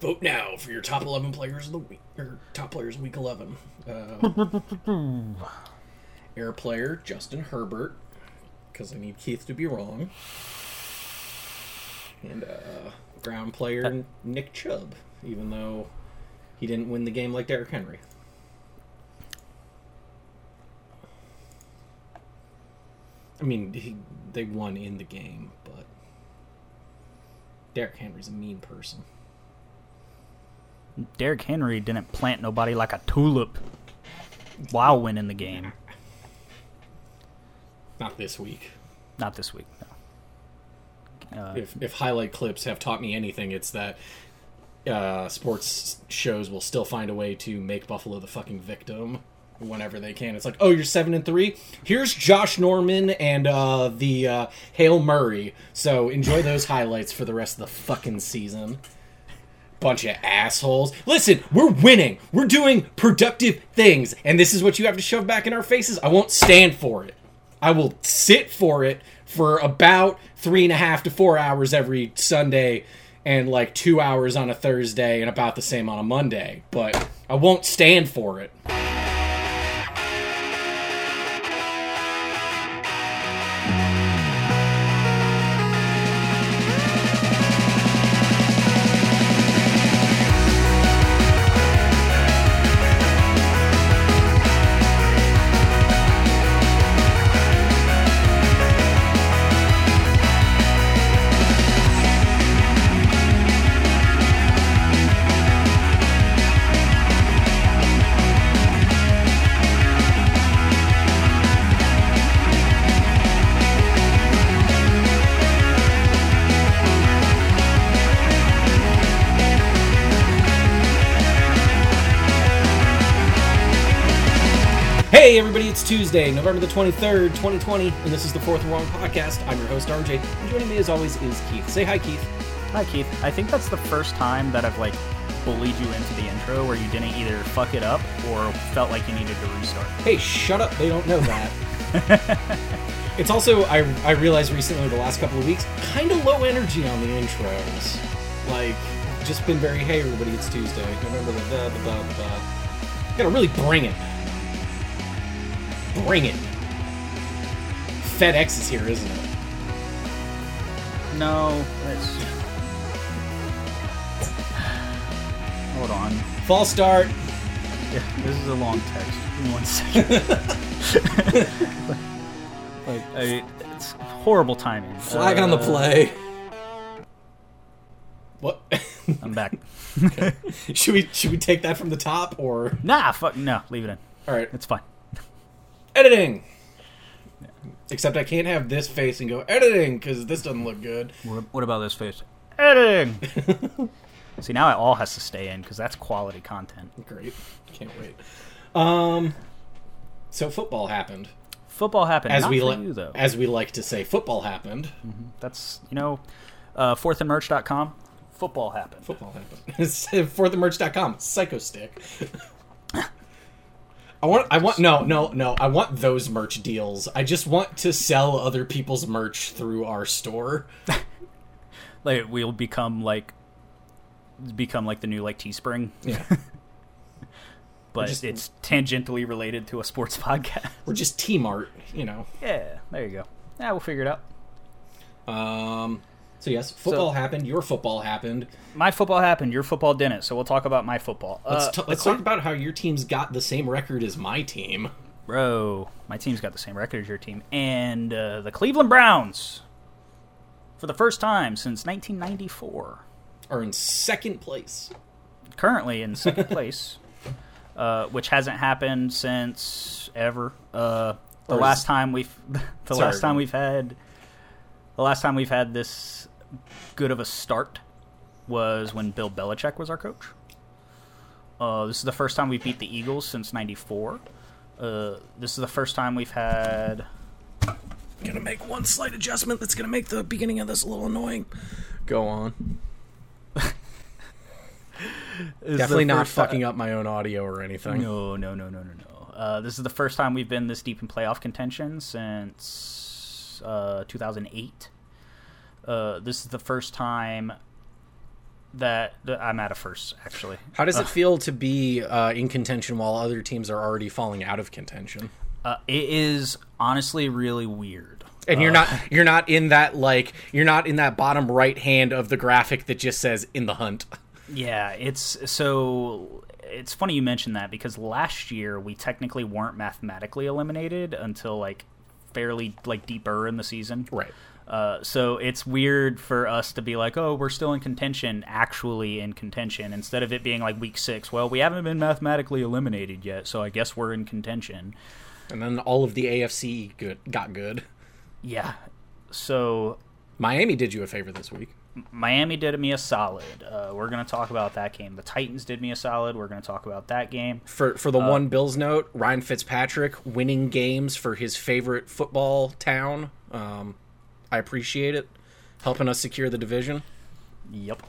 Vote now for your top 11 players of the week, or top players of week 11. Uh, air player, Justin Herbert, because I need Keith to be wrong. And uh, ground player, Nick Chubb, even though he didn't win the game like Derrick Henry. I mean, he, they won in the game, but Derrick Henry's a mean person. Derrick Henry didn't plant nobody like a tulip while winning the game. Not this week. Not this week. No. Uh, If, if highlight clips have taught me anything, it's that uh, sports shows will still find a way to make Buffalo the fucking victim whenever they can. It's like, oh, you're seven and three. Here's Josh Norman and uh, the uh, Hale Murray. So enjoy those highlights for the rest of the fucking season. Bunch of assholes. Listen, we're winning. We're doing productive things, and this is what you have to shove back in our faces. I won't stand for it. I will sit for it for about three and a half to four hours every Sunday and like two hours on a Thursday and about the same on a Monday. But I won't stand for it. Tuesday, November the 23rd, 2020, and this is the Fourth Wrong Podcast. I'm your host, RJ, and joining me as always is Keith. Say hi, Keith. hi, Keith. I think that's the first time that I've like bullied you into the intro where you didn't either fuck it up or felt like you needed to restart. Hey, shut up, they don't know that. it's also, I, I realized recently, the last couple of weeks, kind of low energy on the intros. Like, just been very, hey everybody, it's Tuesday, November the da da. da. Gotta really bring it. Bring it. FedEx is here, isn't it? No, that's. Hold on. False start. Yeah, this is a long text. Give me one second. like, I, it's horrible timing. Flag on the Uh, play. What? I'm back. should we should we take that from the top or nah, fuck no. Leave it in. all right? It's fine. Editing. Except I can't have this face and go editing because this doesn't look good. What, what about this face? Editing. See, now it all has to stay in because that's quality content. Great, can't wait. Um, so football happened, Football happened. as Not we for li- you though. as we like to say, football happened. That's you know, uh, fourthandmerch.com. Football happened. Football happened. For the merch.com, psycho stick. I want, I want, no, no, no. I want those merch deals. I just want to sell other people's merch through our store. Like we'll become like become like the new like Teespring, Yeah. but just- it's tangentially related to a sports podcast. We're just Team Art, you know. yeah, there you go. Yeah, we'll figure it out. Um, so yes, football happened. Your football happened. My football happened. Your football didn't. So we'll talk about my football. Let's, Uh, t- let's talk about how your team's got the same record as my team. Bro, my team's got the same record as your team. And uh, the Cleveland Browns, for the first time since 1994, Are in second place. currently in second place, uh, which hasn't happened since ever. Uh, the Or last time we've, the last time we've had, the last time we've had this good of a start was when Bill Belichick was our coach. Uh, this is the first time we beat the Eagles since '94. Uh, this is the first time we've had. Gonna make one slight adjustment that's gonna make the beginning of this a little annoying. Go on. Definitely not fucking up my own audio or anything. No, no, no, no, no, no. Uh, this is the first time we've been this deep in playoff contention since uh, 2008. Uh, this is the first time that, that I'm at a first actually. How does it feel to be uh, in contention while other teams are already falling out of contention? Uh, it is honestly really weird. And you're not you're not in that like you're not in that bottom right hand of the graphic that just says in the hunt. Yeah, it's so it's funny you mentioned that because last year we technically weren't mathematically eliminated until like fairly like deeper in the season. Right. Uh, so it's weird for us to be like, oh, we're still in contention, actually in contention, instead of it being like week six. Well, we haven't been mathematically eliminated yet, so I guess we're in contention. And then all of the AFC good got good. Yeah. So Miami did you a favor this week. Miami did me a solid. Uh, we're going to talk about that game. The Titans did me a solid. We're going to talk about that game. For for the one Bills note, Ryan Fitzpatrick winning games for his favorite football town. Um, I appreciate it, helping us secure the division. Yep.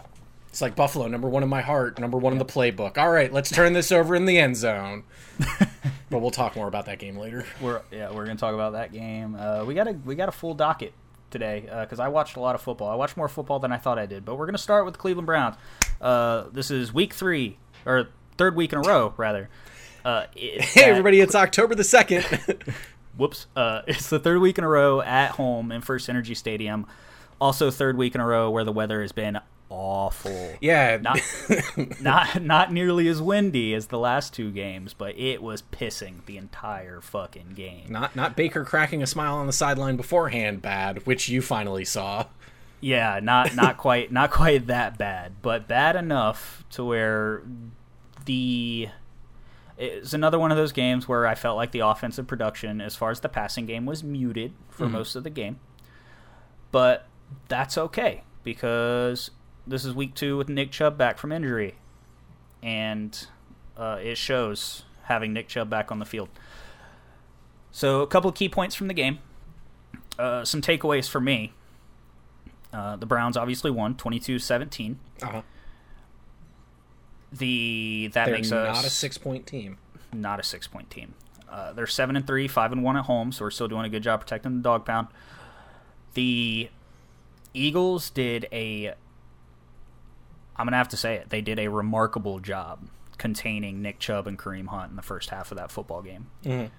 It's like Buffalo, number one in my heart, number one in the playbook. All right, let's turn this over in the end zone. but we'll talk more about that game later. We're yeah, we're going to talk about that game. Uh, we got a we got a full docket today because I watched a lot of football. I watched more football than I thought I did. But we're going to start with the Cleveland Browns. Uh, this is week three or third week in a row, rather. Uh, it- Hey, everybody, it's October the 2nd. Whoops. Uh, it's the third week in a row at home in FirstEnergy Stadium. Also, third week in a row where the weather has been awful. yeah. Not, not, not nearly as windy as the last two games, but it was pissing the entire fucking game. not not Baker cracking a smile on the sideline beforehand bad, which you finally saw. Yeah, not not quite not quite that bad, but bad enough to where the it's another one of those games where I felt like the offensive production as far as the passing game was muted for mm-hmm. most of the game. But that's okay because this is week 2 with Nick Chubb back from injury and uh, it shows having Nick Chubb back on the field. So, a couple of key points from the game. Uh, some takeaways for me. Uh, the Browns obviously won 22-17. Uh-huh. The that They're makes us not a six point team. not a six point team. Uh, they're seven and three, five and one at home, so we're still doing a good job protecting the dog pound. The Eagles did a I'm gonna have to say it. They did a remarkable job containing Nick Chubb and Kareem Hunt in the first half of that football game. Mhm.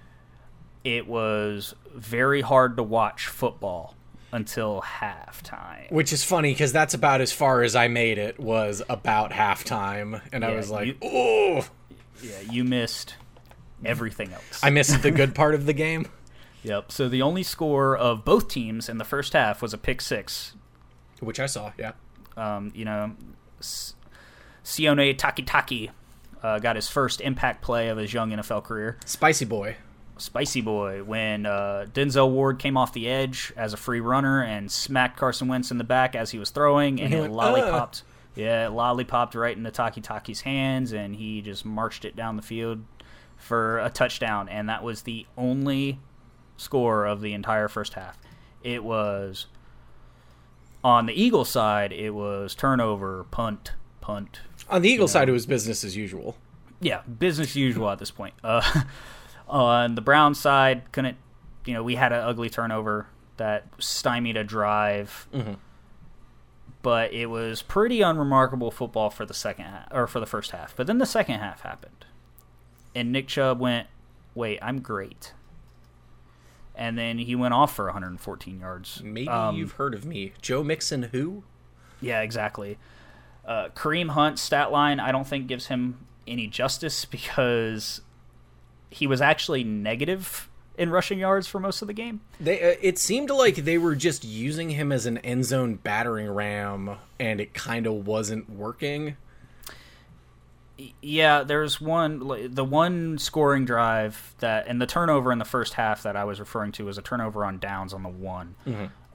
It was very hard to watch football until halftime. Which is funny because that's about as far as I made it was about halftime, and I was like, you- "Oh, Yeah, you missed everything else. I missed the good part of the game." Yep. So the only score of both teams in the first half was a pick six. Which I saw, yeah. Um, you know, Sione Takitaki uh, got his first impact play of his young NFL career. Spicy boy. Spicy boy when uh, Denzel Ward came off the edge as a free runner and smacked Carson Wentz in the back as he was throwing, and he it went, lollipopped. Yeah, it lollipopped right into Takitaki's hands, and he just marched it down the field for a touchdown. And that was the only score of the entire first half. It was on the Eagle side. It was turnover, punt, punt, On the Eagle side, it was business as usual. yeah, business as usual at this point. Uh, on the Brown side, couldn't you know we had an ugly turnover that stymied a drive, but it was pretty unremarkable football for the second half or for the first half. But then the second half happened, and Nick Chubb went, "Wait, I'm great." And then he went off for 114 yards. Maybe Um, you've heard of me. Joe Mixon, who? Yeah, exactly. Uh, Kareem Hunt's stat line, I don't think gives him any justice because he was actually negative in rushing yards for most of the game. They, uh, it seemed like they were just using him as an end zone battering ram, and it kind of wasn't working. Yeah, there's one, the one scoring drive that, and the turnover in the first half that I was referring to was a turnover on downs on the one.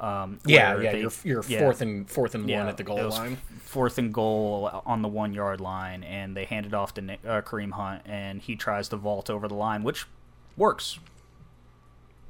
Um, Yeah, yeah, they- you're, you're yeah. fourth and fourth and Yeah, one at the goal line. Fourth and goal on the one yard line, and they hand it off to Nick, uh, Kareem Hunt, and he tries to vault over the line, which works.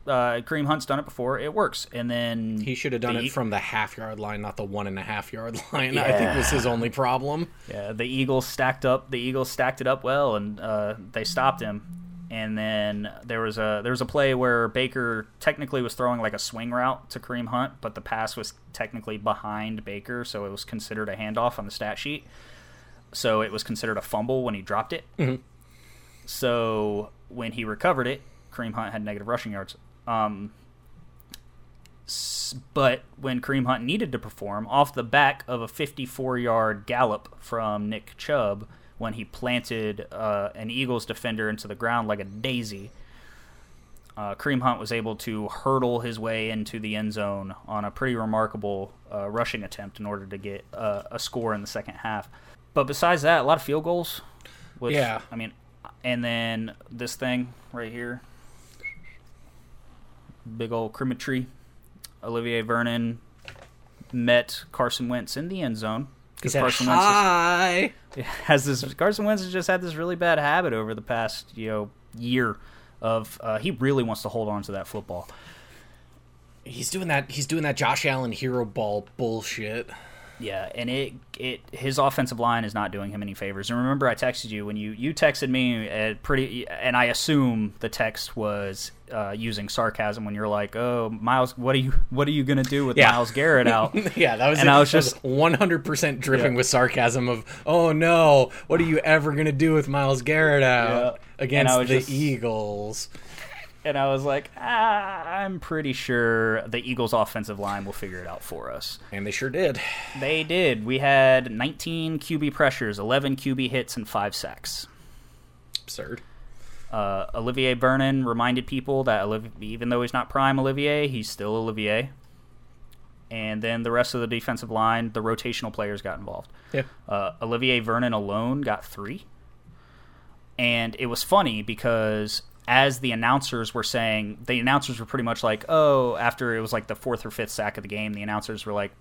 Uh, Kareem Hunt's done it before; it works. And then He should have done the- it from the half yard line, not the one and a half yard line. I think was his only problem. Yeah, the Eagles stacked up. The Eagles stacked it up well, and uh, they stopped him. and then there was a there was a play where Baker technically was throwing like a swing route to Kareem Hunt, but the pass was technically behind Baker, so it was considered a handoff on the stat sheet. So it was considered a fumble when he dropped it. So when he recovered it, Kareem Hunt had negative rushing yards. Um, but when Kareem Hunt needed to perform, off the back of a 54 yard gallop from Nick Chubb, when he planted uh, an Eagles defender into the ground like a daisy, uh, Kareem Hunt was able to hurdle his way into the end zone on a pretty remarkable uh, rushing attempt in order to get uh, a score in the second half. But besides that, a lot of field goals. Which, Yeah. I mean, and then this thing right here, big old Crimetry. Olivier Vernon met Carson Wentz in the end zone because Carson Wentz is- hi. has this Carson Wentz has just had this really bad habit over the past you know year of uh, he really wants to hold on to that football. He's doing that. He's doing that Josh Allen hero ball bullshit. Yeah, and it it his offensive line is not doing him any favors. And remember, I texted you when you you texted me at pretty, and I assume the text was uh, using sarcasm when you're like, "Oh, Myles, what are you what are you gonna do with Yeah. Myles Garrett out?" yeah, that was. And I was just- one hundred percent dripping Yeah. with sarcasm. Of oh no, what are you ever gonna do with Myles Garrett out Yeah. Against the just- Eagles? And I was like, ah, "I'm pretty sure the Eagles' offensive line will figure it out for us." And they sure did. They did. We had 19 QB pressures, 11 QB hits, and five sacks. Absurd. Uh, Olivier Vernon reminded people that Oliv- even though he's not prime Olivier, he's still Olivier. And then the rest of the defensive line, the rotational players got involved. Yeah. Uh, Olivier Vernon alone got three. And it was funny because as the announcers were saying, the announcers were pretty much like, oh, after it was like the fourth or fifth sack of the game, the announcers were like,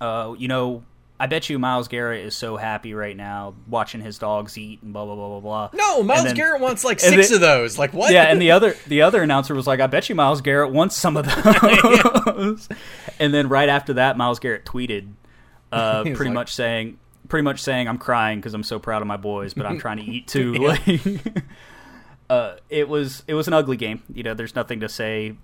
uh, you know, I bet you Myles Garrett is so happy right now watching his dogs eat and blah, blah, blah, blah, blah. No, Myles then- Garrett wants like six then- of those. Like what? yeah, and the other the other announcer was like, "I bet you Myles Garrett wants some of those." and then right after that, Myles Garrett tweeted, uh, pretty like- much saying, pretty much saying, "I'm crying because I'm so proud of my boys, but I'm trying to eat too." Like, uh, it was it was an ugly game. You know, there's nothing to say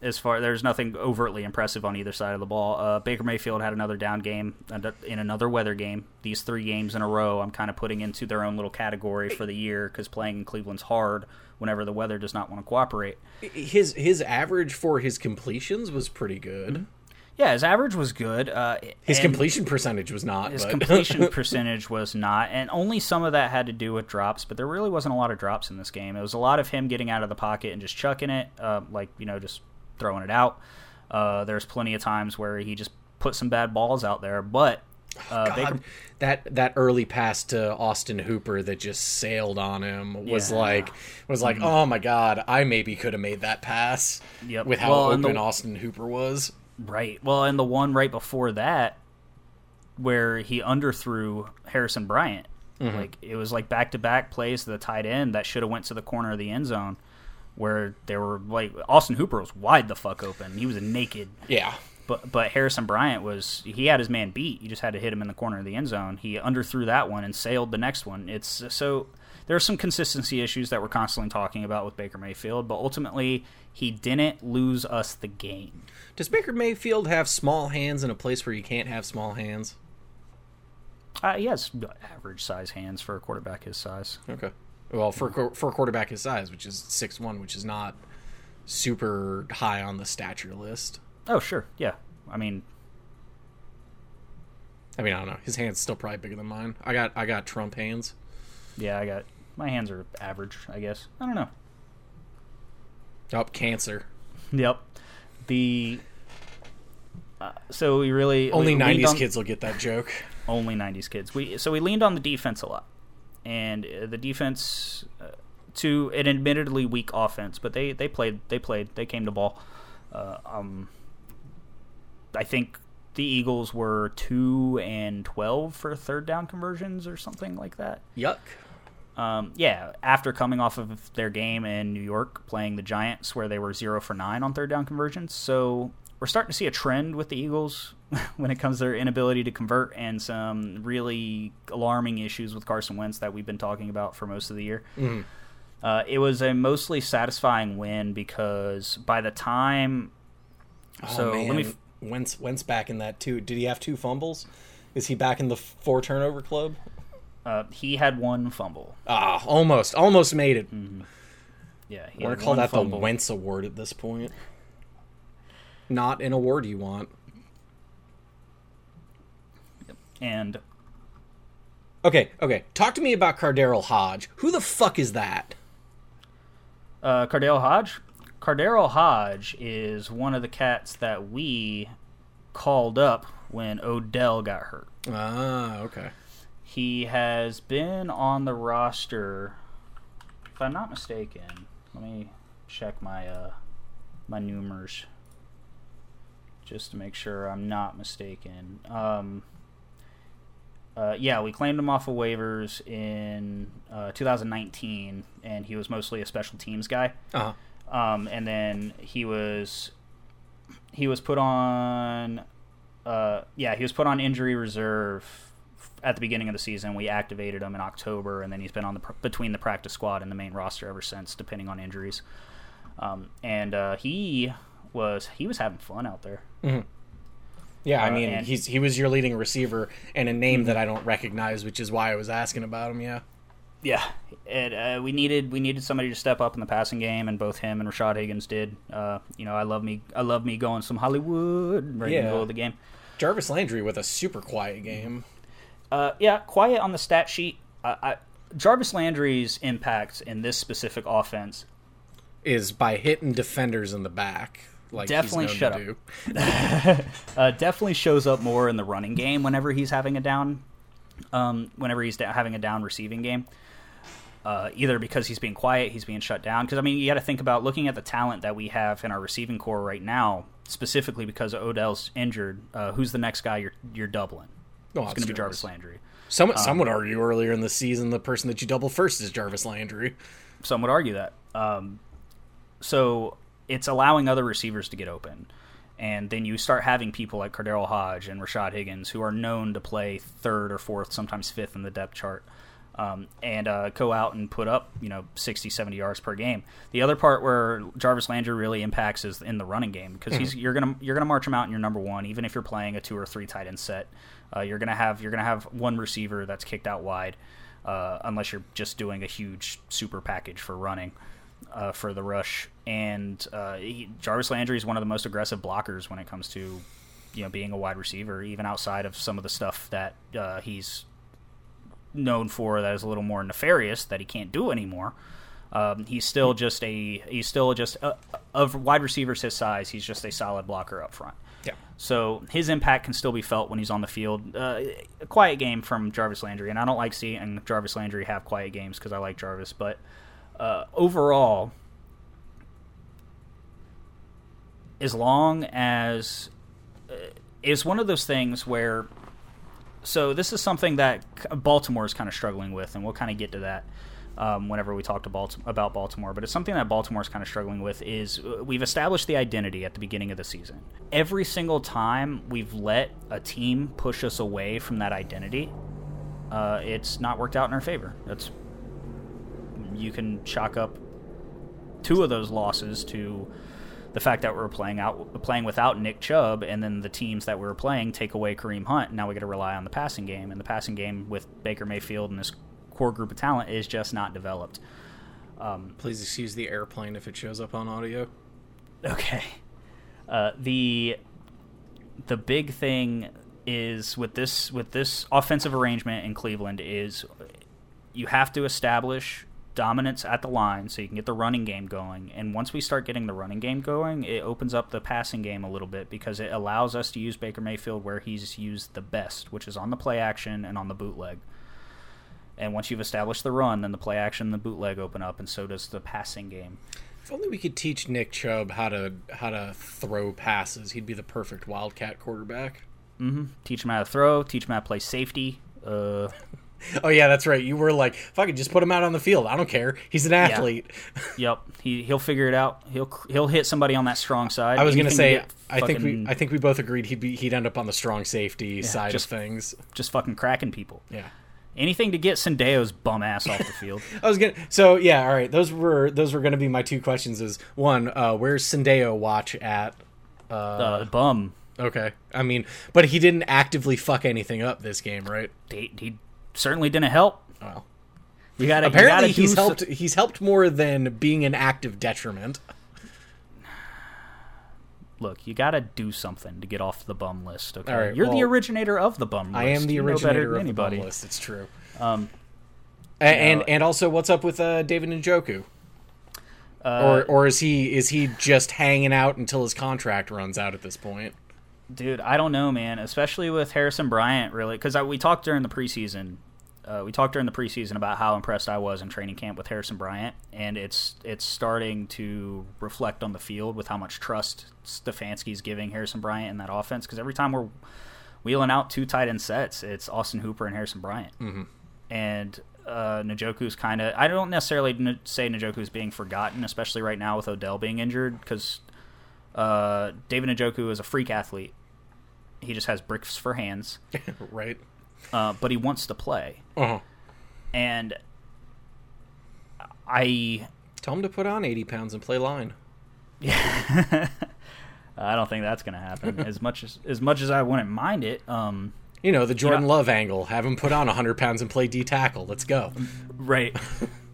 as far there's nothing overtly impressive on either side of the ball. Uh, Baker Mayfield had another down game uh, in another weather game. These three games in a row, I'm kind of putting into their own little category for the year because playing in Cleveland's hard whenever the weather does not want to cooperate. his his average for his completions was pretty good. Yeah, his average was good. Uh, His completion percentage was not. his completion percentage was not, and only some of that had to do with drops. But there really wasn't a lot of drops in this game. It was a lot of him getting out of the pocket and just chucking it, uh, like you know, just throwing it out. Uh, there's plenty of times where he just put some bad balls out there, but uh, God, Baker, that that early pass to Austin Hooper that just sailed on him was Yeah. Mm-hmm. like was like oh my god I maybe could have made that pass Yep. with how Well, open the- Austin Hooper was right? Well, and the one right before that, where he underthrew Harrison Bryant, mm-hmm. like it was like back to back plays to the tight end that should have went to the corner of the end zone. Where there were like Austin Hooper was wide the fuck open. He was naked. yeah But but Harrison Bryant was he had his man beat. You just had to hit him in the corner of the end zone. He underthrew that one and sailed the next one. It's so there are some consistency issues that we're constantly talking about with Baker Mayfield, but ultimately he didn't lose us the game. does Baker Mayfield have small hands in a place where you can't have small hands? Uh, he has average size hands for a quarterback his size. okay. Well for a for a quarterback his size which is six one which is not super high on the stature list. Oh sure, yeah. I mean, I mean I don't know. His hands still probably bigger than mine. I got I got Trump hands yeah, I got my hands are average. I guess I don't know. oh cancer Yep. The uh, so we really only we 90s on- kids will get that joke only 90s kids. We so we leaned on the defense a lot, and uh, the defense uh, to an admittedly weak offense, but they they played they played they came to ball. Uh, um, I think the Eagles were two and twelve for third down conversions or something like that. yuck Um, yeah, after coming off of their game in New York playing the Giants, where they were zero for nine on third down conversions. So we're starting to see a trend with the Eagles when it comes to their inability to convert and some really alarming issues with Carson Wentz that we've been talking about for most of the year. Uh, it was a mostly satisfying win because by the time, so oh, man. let me. f- Wentz, Wentz back in that too. Did he have two fumbles? Is he back in the four turnover club? Uh, he had one fumble. Ah, almost, almost made it. Yeah, he We're gonna call that fumble. the Wentz Award at this point. Not an award you want. and Okay, okay. Talk to me about KhaDarel Hodge. Who the fuck is that? uh, KhaDarel Hodge. KhaDarel Hodge is one of the cats that we called up when Odell got hurt. Ah, okay. He has been on the roster, if I'm not mistaken. Let me check my uh, my numers just to make sure I'm not mistaken. Um, uh, yeah, we claimed him off of waivers in uh, 2019, and he was mostly a special teams guy. Uh-huh. Um, and then he was he was put on uh, yeah he was put on injury reserve at the beginning of the season. We activated him in October, and then he's been on the pr- between the practice squad and the main roster ever since, depending on injuries. Um, and uh, he was he was having fun out there. Yeah, I Uh, mean, and- he's he was your leading receiver and a name that I don't recognize, which is why I was asking about him. Yeah. Yeah, and uh, we needed we needed somebody to step up in the passing game, and both him and Rashad Higgins did. Uh, you know, I love me I love me going some Hollywood right in the middle of the game. Jarvis Landry with a super quiet game. Uh, yeah, quiet on the stat sheet. I, I, Jarvis Landry's impact in this specific offense Is by hitting defenders in the back. Like Definitely he's shut up. uh, definitely shows up more in the running game whenever he's having a down, um, whenever he's da- having a down receiving game. Uh, either because he's being quiet, he's being shut down. Because I mean, you got to think about looking at the talent that we have in our receiving core right now, specifically because Odell's injured. Uh, who's the next guy you're you're doubling? Oh, It's going to be Jarvis. Landry. Some some would argue earlier in the season the person that you double first is Jarvis Landry. Some would argue that. Um, so it's allowing other receivers to get open. And then you start having people like KhaDarel Hodge and Rashad Higgins who are known to play third or fourth, sometimes fifth in the depth chart, um, and uh, go out and put up, you know, 60, 70 yards per game. The other part where Jarvis Landry really impacts is in the running game because he's you're gonna you're gonna march him out in your number one, even if you're playing a two or three tight end set. Uh, you're gonna have you're gonna have one receiver that's kicked out wide, uh, unless you're just doing a huge super package for running uh, for the rush. And uh, he, Jarvis Landry is one of the most aggressive blockers when it comes to you know being a wide receiver, even outside of some of the stuff that uh, he's known for that is a little more nefarious that he can't do anymore. Um, he's still just a he's still just a, of wide receivers his size. He's just a solid blocker up front. Yeah. So his impact can still be felt when he's on the field. Uh, a quiet game from Jarvis Landry, and I don't like seeing Jarvis Landry have quiet games because I like Jarvis. But uh, overall, as long as uh, it's one of those things where, so this is something that Baltimore is kind of struggling with, and we'll kind of get to that um, whenever we talk about Baltimore. But it's something that Baltimore is kind of struggling with. Is uh, we've established the identity at the beginning of the season. Every single time we've let a team push us away from that identity, uh, it's not worked out in our favor. That's you can chalk up two of those losses to the fact that we're playing out playing without Nick Chubb, and then the teams that we were playing take away Kareem Hunt. Now we got to rely on the passing game, and the passing game with Baker Mayfield and this core group of talent is just not developed. Please excuse the airplane if it shows up on audio. Okay. Uh, the the big thing is with this with this offensive arrangement in Cleveland is you have to establish dominance at the line so you can get the running game going. And once we start getting the running game going, it opens up the passing game a little bit because it allows us to use Baker Mayfield where he's used the best, which is on the play action and on the bootleg. And once you've established the run, then the play action and the bootleg open up, and so does the passing game. If only we could teach Nick Chubb how to how to throw passes. He'd be the perfect Wildcat quarterback. Teach him how to throw, teach him how to play safety. Uh, Oh yeah, that's right. You were like, "Fuck it, just put him out on the field. I don't care. He's an athlete." Yep, he he'll figure it out. He'll he'll hit somebody on that strong side. I was gonna say, I think we I think we both agreed he'd be he'd end up on the strong safety side just- of things. just fucking cracking people. Yeah. Anything to get Sendejo's bum ass off the field. I was gonna. So yeah, all right. Those were those were gonna be my two questions. Is one, uh, where's Sendeo watch at? Uh, bum. Okay, I mean, but he didn't actively fuck anything up this game, right? He, he certainly didn't help. Well, You gotta you apparently gotta do he's so- helped. He's helped more than being an active detriment. Look, you gotta do something to get off the bum list. Okay, right, you're the originator of the bum list. I am the You originator of anybody. the bum list. It's true. Um, and know- and also, what's up with uh, David Njoku? uh, or or is he is he just hanging out until his contract runs out at this point? Dude, I don't know, man. Especially with Harrison Bryant, really, because we talked during the preseason. Uh, we talked during the preseason about how impressed I was in training camp with Harrison Bryant, and it's it's starting to reflect on the field with how much trust Stefanski's giving Harrison Bryant in that offense. Because every time we're wheeling out two tight end sets, it's Austin Hooper and Harrison Bryant, mm-hmm. and uh, Njoku's kind of. I don't necessarily n- say Njoku's being forgotten, especially right now with Odell being injured, because uh, David Njoku is a freak athlete. He just has bricks for hands, right. Uh, but he wants to play. Uh-huh. And I, Tell him to put on eighty pounds and play line. Yeah, I don't think that's going to happen. as much as as much as I wouldn't mind it, um, You know the Jordan know- Love angle. Have him put on hundred pounds and play D tackle. Let's go. right.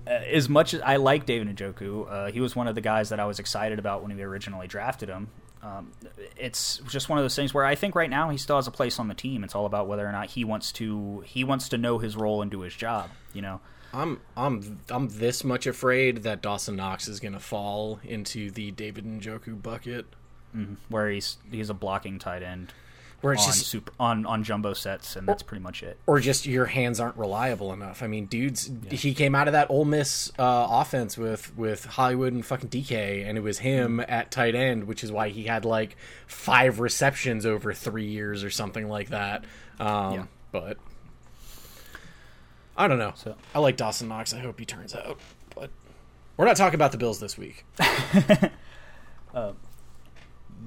Uh, as much as I like David Njoku, uh, he was one of the guys that I was excited about when we originally drafted him. Um, it's just one of those things where I think right now he still has a place on the team. It's all about whether or not he wants to he wants to know his role and do his job. You know. I'm I'm I'm this much afraid that Dawson Knox is gonna fall into the David and Njoku bucket, where he's he's a blocking tight end where on it's just super on on jumbo sets, and that's pretty much it. or just your hands aren't reliable enough. I mean, dudes, he came out of that Ole Miss uh, offense with with Hollywood and fucking DK, and it was him at tight end, which is why he had like five receptions over three years or something like that. Um, Yeah. But I don't know. So- I like Dawson Knox. I hope he turns out, but we're not talking about the Bills this week.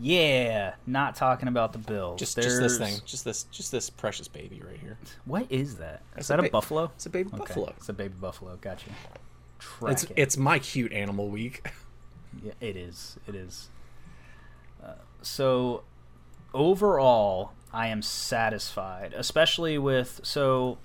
Yeah, not talking about the Bills. Just just this thing, just this just this precious baby right here. What is that? Is It's that a a, buffalo? It's a baby Okay, buffalo. It's a baby buffalo. Gotcha. Track It's it. it's my cute animal week. Yeah, it is. It is. Uh, so, overall, I am satisfied, especially with so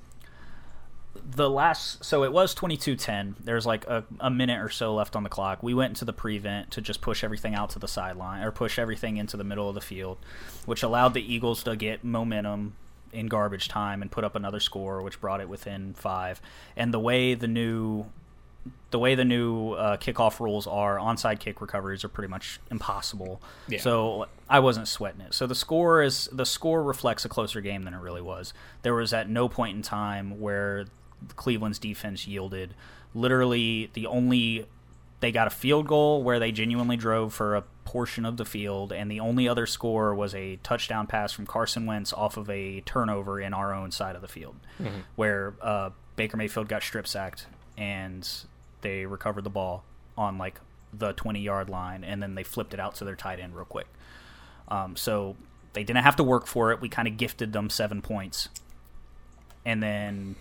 the last. So it was twenty two ten. There's like a, a minute or so left on the clock. We went into the prevent to just push everything out to the sideline or push everything into the middle of the field, which allowed the Eagles to get momentum in garbage time and put up another score, which brought it within five. And the way the new the way the new uh, kickoff rules are, onside kick recoveries are pretty much impossible. Yeah. So I wasn't sweating it. So the score is the score reflects a closer game than it really was. There was at no point in time where Cleveland's defense yielded. Literally, the only they got a field goal where they genuinely drove for a portion of the field, and the only other score was a touchdown pass from Carson Wentz off of a turnover in our own side of the field, where uh, Baker Mayfield got strip sacked and they recovered the ball on like the 20 yard line, and then they flipped it out to their tight end real quick. Um, so they didn't have to work for it. We kind of gifted them seven points, and then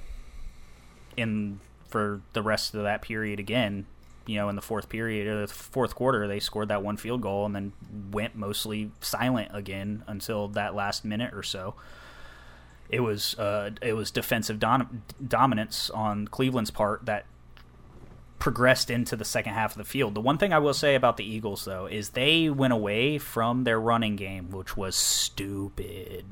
in for the rest of that period again, you know, in the fourth period or the fourth quarter, they scored that one field goal and then went mostly silent again until that last minute or so. It was uh, it was defensive dom- dominance on Cleveland's part that progressed into the second half of the field. The one thing I will say about the Eagles, though, is they went away from their running game, which was stupid.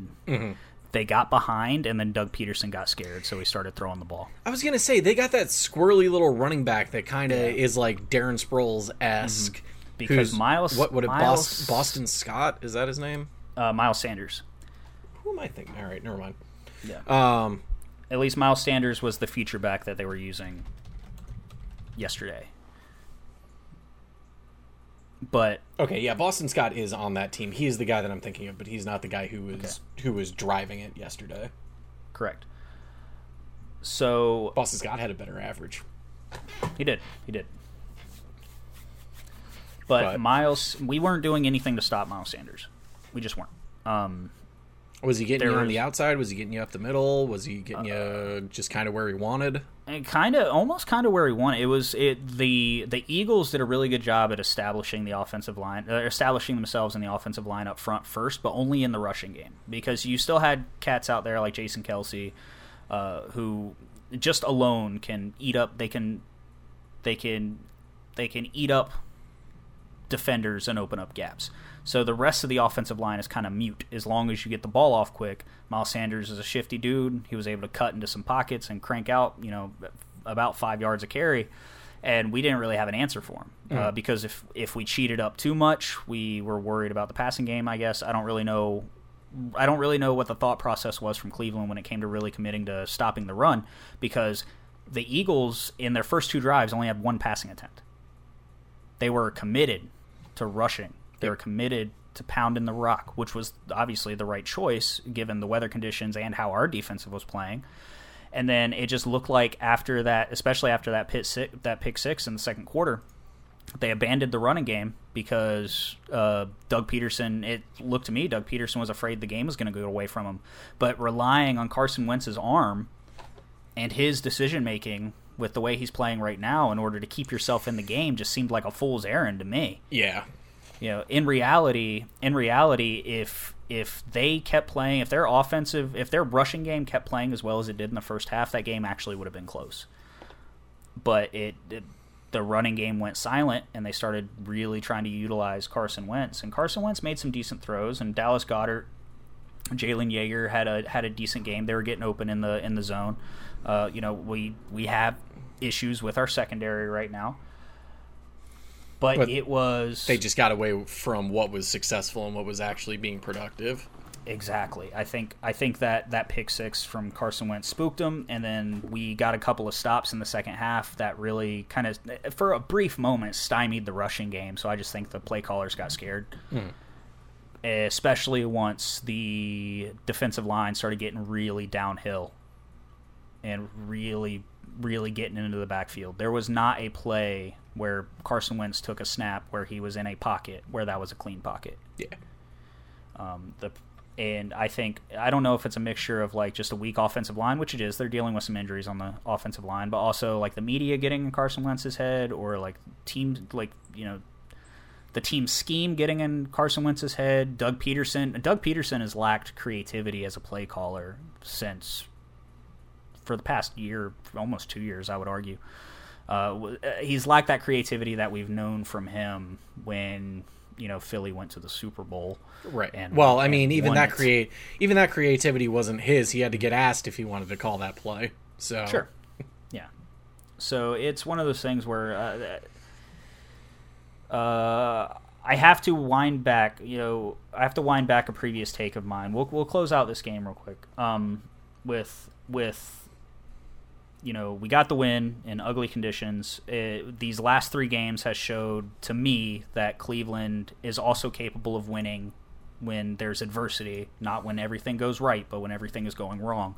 They got behind, and then Doug Pederson got scared, so he started throwing the ball. I was gonna say they got that squirrely little running back that kind of is like Darren Sproles esque. Mm-hmm. Because Miles- what would it Miles- Bos- Boston Scott is that his name? Uh, Miles Sanders. Who am I thinking? All right, never mind. Yeah. Um, At least Miles Sanders was the feature back that they were using yesterday. But okay, yeah, Boston Scott is on that team. He is the guy that I'm thinking of, but he's not the guy who was who was driving it yesterday. correct. So Boston Scott had a better average. He did. He did. But, But- Miles, we weren't doing anything to stop Miles Sanders. We just weren't. Um, Was he getting you on was- the outside? Was he getting you up the middle? Was he getting you just kind of where he wanted? And kind of almost kind of where he wanted. It was it the the Eagles did a really good job at establishing the offensive line, uh, establishing themselves in the offensive line up front first, but only in the rushing game because you still had cats out there like Jason Kelce, uh, who just alone can eat up. They can they can they can eat up defenders and open up gaps. So the rest of the offensive line is kind of mute as long as you get the ball off quick. Miles Sanders is a shifty dude. He was able to cut into some pockets and crank out, you know, about five yards a carry. And we didn't really have an answer for him uh, because if if we cheated up too much, we were worried about the passing game. I guess I don't really know. I don't really know what the thought process was from Cleveland when it came to really committing to stopping the run because the Eagles in their first two drives only had one passing attempt they were committed to rushing. They were committed to pounding the rock, which was obviously the right choice given the weather conditions and how our defensive was playing. And then it just looked like after that, especially after that pit six, that pick six in the second quarter, they abandoned the running game because uh, Doug Pederson. It looked to me Doug Pederson was afraid the game was going to go away from him, but relying on Carson Wentz's arm and his decision making with the way he's playing right now in order to keep yourself in the game just seemed like a fool's errand to me. Yeah. You know, in reality, in reality, if if they kept playing, if their offensive, if their rushing game kept playing as well as it did in the first half, that game actually would have been close. But it, it the running game went silent, and they started really trying to utilize Carson Wentz, and Carson Wentz made some decent throws, and Dallas Goedert Jalen Reagor had a had a decent game. They were getting open in the in the zone. Uh, you know, we we have issues with our secondary right now, but, But it was They just got away from what was successful and what was actually being productive. exactly. I think I think that that pick six from Carson Wentz spooked them, and then we got a couple of stops in the second half that really kind of, for a brief moment, stymied the rushing game. So I just think the play callers got scared. Hmm. Especially once the defensive line started getting really downhill and really, really getting into the backfield. There was not a play where Carson Wentz took a snap where he was in a pocket where that was a clean pocket. Yeah. Um, the and I think I don't know if it's a mixture of like just a weak offensive line, which it is. They're dealing with some injuries on the offensive line, but also like the media getting in Carson Wentz's head, or like team like you know the team scheme getting in Carson Wentz's head. Doug Pederson, Doug Pederson has lacked creativity as a play caller since for the past year, almost two years, I would argue. Uh, uh, he's lacked that creativity that we've known from him when you know Philly went to the Super Bowl. Right. And- well, I mean, even that it. create even that creativity wasn't his. He had to get asked if he wanted to call that play. So Sure. Yeah. So it's one of those things where uh, uh, I have to wind back. You know, I have to wind back a previous take of mine. We'll we'll close out this game real quick. Um, with with you know we got the win in ugly conditions. It, these last three games has showed to me that Cleveland is also capable of winning when there's adversity, not when everything goes right, but when everything is going wrong.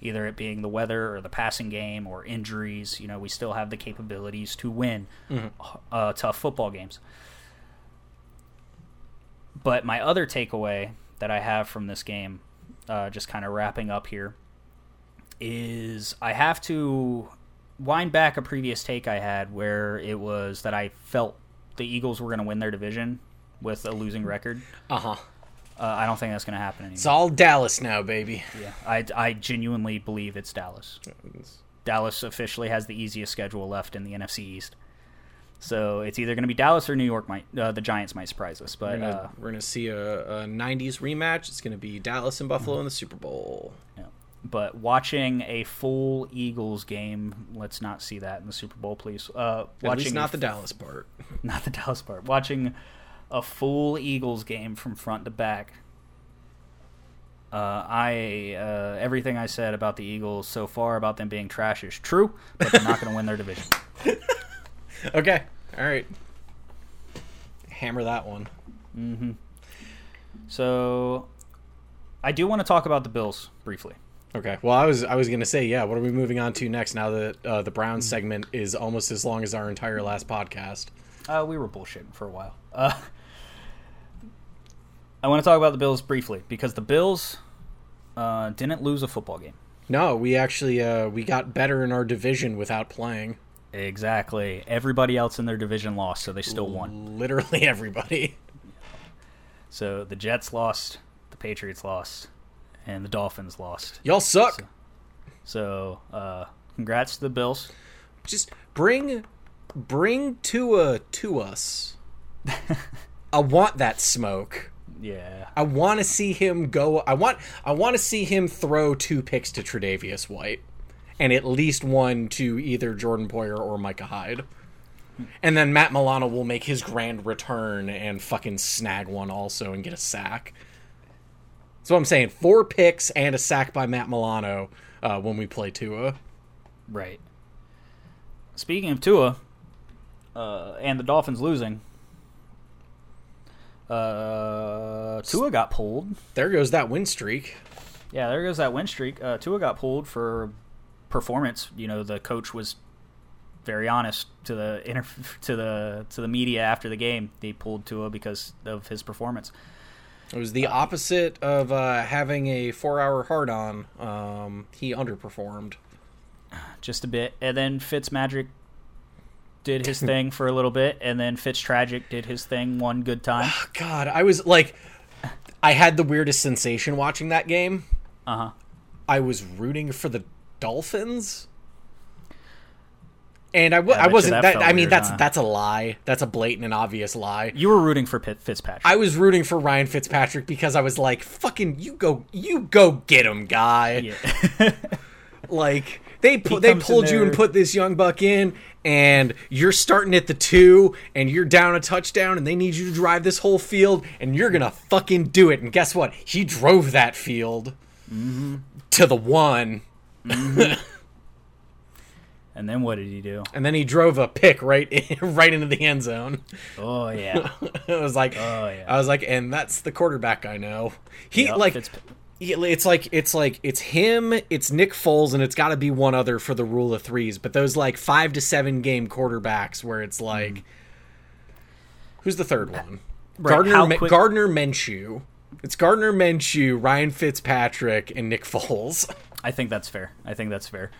Either it being the weather or the passing game or injuries, you know, we still have the capabilities to win uh, tough football games. But my other takeaway that I have from this game, uh, just kind of wrapping up here, is I have to wind back a previous take I had where it was that I felt the Eagles were going to win their division with a losing record. Uh huh. Uh, I don't think that's going to happen anymore. It's all Dallas now, baby. yeah, I, I genuinely believe it's Dallas. Dallas officially has the easiest schedule left in the NFC East. So it's either going to be Dallas or New York. Might uh, the Giants might surprise us, We're but gonna, uh, we're gonna see a, a '90s rematch. It's gonna be Dallas and Buffalo Mm-hmm. in the Super Bowl. yeah. But watching a full Eagles game, let's not see that in the Super Bowl, please. Uh, At least not the Dallas part. not the Dallas part. Watching a full Eagles game from front to back. Uh, I uh, everything I said about the Eagles so far about them being trash is true, but they're not going to win their division. Okay. All right. Hammer that one. So, I do want to talk about the Bills briefly. Okay. Well, I was I was gonna say yeah. What are we moving on to next? Now that uh, the Hmm. Browns segment is almost as long as our entire last podcast. Uh, we were bullshitting for a while. Uh, I want to talk about the Bills briefly because the Bills uh, didn't lose a football game. No, we actually uh, we got better in our division without playing. Exactly. Everybody else in their division lost, so they still won. Literally everybody. So the Jets lost, the Patriots lost, and the Dolphins lost. Y'all suck. So, uh, congrats to the Bills. Just bring bring Tua to us. I want that smoke. Yeah. I want to see him go. I want. I want to see him throw two picks to Tre'Davious White, and at least one to either Jordan Poyer or Micah Hyde. And then Matt Milano will make his grand return and fucking snag one also and get a sack. That's what I'm saying. Four picks and a sack by Matt Milano uh, when we play Tua. Right. Speaking of Tua, uh, and the Dolphins losing, uh, Tua got pulled. There goes that win streak. Yeah, there goes that win streak. Uh, Tua got pulled for performance. You know, the coach was very honest to the inter- to the to the media after the game. They pulled Tua because of his performance. It was the opposite of uh, having a four-hour hard-on. Um, he underperformed. just a bit, and then Fitzmagic did his thing for a little bit, and then Fitztragic did his thing one good time. God, I was like, I had the weirdest sensation watching that game. Uh huh. I was rooting for the Dolphins, and I, w- I I you wasn't. that That, I mean, weird, that's huh? that's a lie. That's a blatant and obvious lie. You were rooting for Pitt- Fitzpatrick. I was rooting for Ryan Fitzpatrick because I was like, "Fucking, you go, you go get him, guy!" yeah. Like they pu- they pulled you and put this young buck in, and you're starting at the two, and you're down a touchdown, and they need you to drive this whole field, and you're gonna fucking do it. And guess what? He drove that field Mm-hmm. to the one, and then what did he do? and then he drove a pick right in, right into the end zone. Oh yeah. I was like, Oh, yeah. I was like, and that's the quarterback I know. He Yep, like. Yeah, it's like it's like it's him, it's Nick Foles, and it's got to be one other for the rule of threes. But those like five to seven game quarterbacks, where it's hmm. like, who's the third one? Right, Gardner quick- Gardner Minshew. It's Gardner Minshew, Ryan Fitzpatrick, and Nick Foles. I think that's fair. I think that's fair.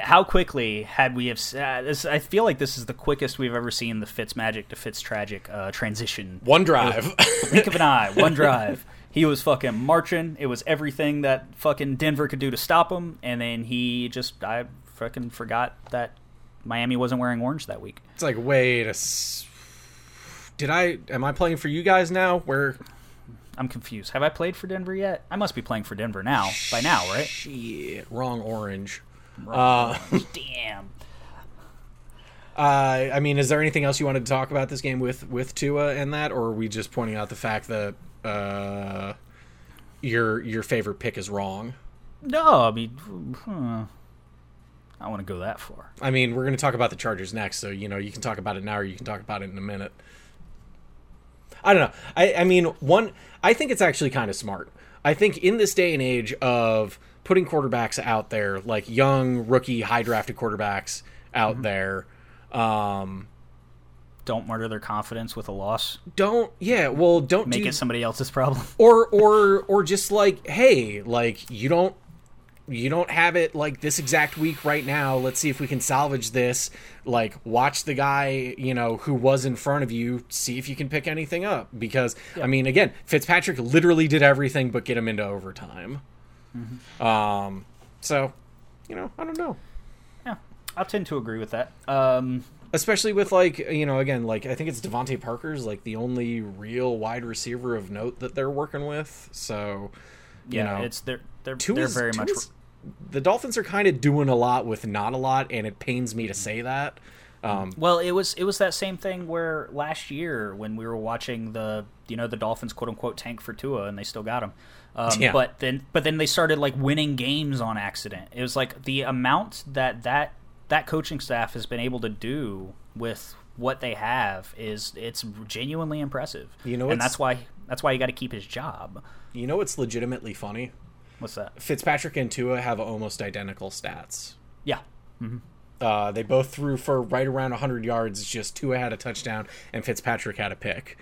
How quickly had we have? Uh, this, I feel like this is the quickest we've ever seen the Fitz magic to Fitztragic uh, transition. One drive. Blink of an eye, one drive. He was fucking marching. It was everything that fucking Denver could do to stop him, and then he just I fucking forgot that Miami wasn't wearing orange that week. it's like, wait a. S- did I? Am I playing for you guys now? Where? I'm confused. Have I played for Denver yet? I must be playing for Denver now. By now, right? Shit, wrong orange. Damn. Uh, I mean, is there anything else you wanted to talk about this game with with Tua and that, or are we just pointing out the fact that uh, your your favorite pick is wrong? No, I mean, huh. I want to go that far. I mean, we're going to talk about the Chargers next, so you know you can talk about it now, or you can talk about it in a minute. I don't know. I, I mean, one. I think it's actually kind of smart. I think in this day and age of putting quarterbacks out there, like young rookie, high drafted quarterbacks out there, um, Don't murder their confidence with a loss. don't. Yeah, well, don't Make do, it somebody else's problem. or or or just like hey like you don't you don't have it like this exact week right now let's see if we can salvage this like watch the guy you know who was in front of you see if you can pick anything up because i mean again fitzpatrick literally did everything but get him into overtime um so you know i don't know Yeah, I tend to agree with that. Um, especially with like you know again like i think it's devante parker's like the only real wide receiver of note that they're working with so you yeah, know it's they're they're, they're is- very much. is- the Dolphins are kind of doing a lot with not a lot, and it pains me to say that. Um, Well, it was it was that same thing where last year when we were watching the you know the Dolphins quote unquote tank for Tua and they still got him, um, Yeah. but then but then they started like winning games on accident. It was like the amount that that that coaching staff has been able to do with what they have is it's genuinely impressive. You know, and that's why that's why you got to keep his job. you know what's legitimately funny? What's that? Fitzpatrick and Tua have almost identical stats. Yeah, Uh, they both threw for right around 100 yards. It's just Tua had a touchdown and Fitzpatrick had a pick.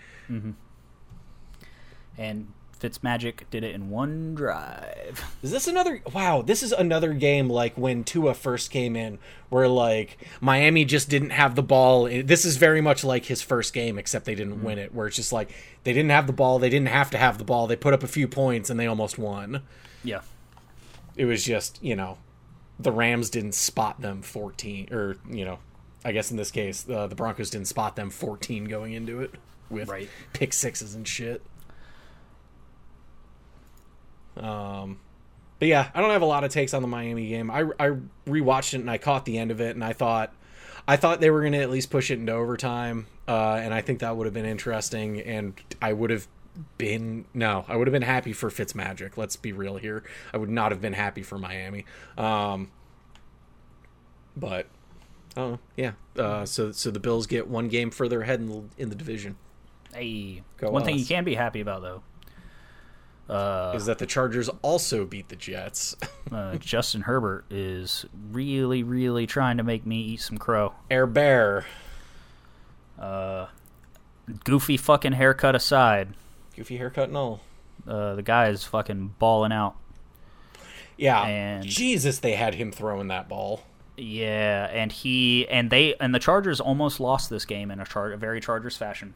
and Fitzmagic did it in one drive. Is this another? Wow, this is another game like when Tua first came in, where like Miami just didn't have the ball. This is very much like his first game, except they didn't win it. Where it's just like they didn't have the ball, they didn't have to have the ball. They put up a few points and they almost won. Yeah. It was just you know, the Rams didn't spot them fourteen, or you know, I guess in this case uh, the Broncos didn't spot them fourteen going into it with Right. pick sixes and shit. Um, but yeah, I don't have a lot of takes on the Miami game. I I rewatched it and I caught the end of it and I thought I thought they were going to at least push it into overtime, uh, and I think that would have been interesting. And I would have been no, I would have been happy for Fitzmagic. Let's be real here. I would not have been happy for Miami. Um, but oh yeah, uh, so so the Bills get one game further ahead in the, in the division. Hey, Go one thing you can be happy about though. Uh, Is that the Chargers also beat the Jets? uh, Justin Herbert is really, really trying to make me eat some crow. Air Bear, Uh, Goofy fucking haircut aside, goofy haircut and all. uh, the guy is fucking balling out. Yeah, And- Jesus, they had him throwing that ball. Yeah, and he and they and the Chargers almost lost this game in a, char- a very Chargers fashion,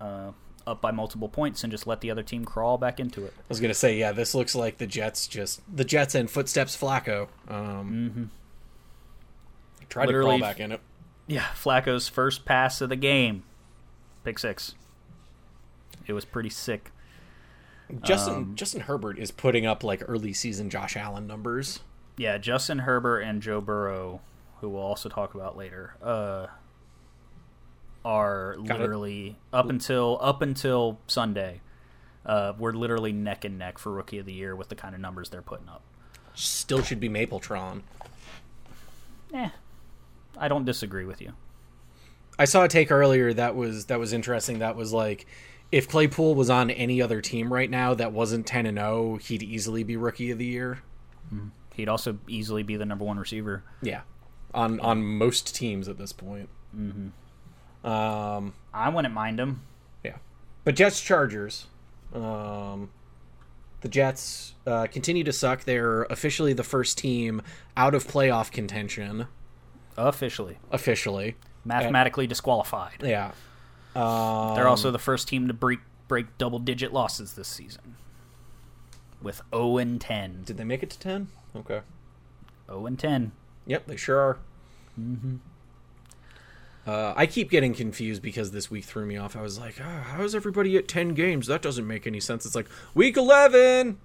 uh, up by multiple points and just let the other team crawl back into it. I was gonna say, yeah, this looks like the Jets just the Jets and footsteps Flacco. Um, Tried to crawl back in it. Yeah, Flacco's first pass of the game, pick six. It was pretty sick. Justin Um, Justin Herbert is putting up like early season Josh Allen numbers. Yeah, Justin Herbert and Joe Burrow, who we'll also talk about later, uh, are Got it. literally up until up until Sunday. Uh, we're literally neck and neck for rookie of the year with the kind of numbers they're putting up. Still should be Mapletron. Eh, I don't disagree with you. I saw a take earlier that was that was interesting. That was like, if Claypool was on any other team right now that wasn't ten and zero, he'd easily be rookie of the year. He'd also easily be the number one receiver. Yeah, on on most teams at this point. Mm-hmm. Um, I wouldn't mind him. yeah, but Jets Chargers. Um, the Jets uh, continue to suck. They're officially the first team out of playoff contention. Officially, Officially, mathematically disqualified. yeah. Um, They're also the first team to break break double digit losses this season. With 0 and 10. Did they make it to ten? Okay. 0 and 10. Yep, they sure are. Mm-hmm. Uh, I keep getting confused because this week threw me off. I was like, oh, "How is everybody at ten games? That doesn't make any sense." It's like week eleven.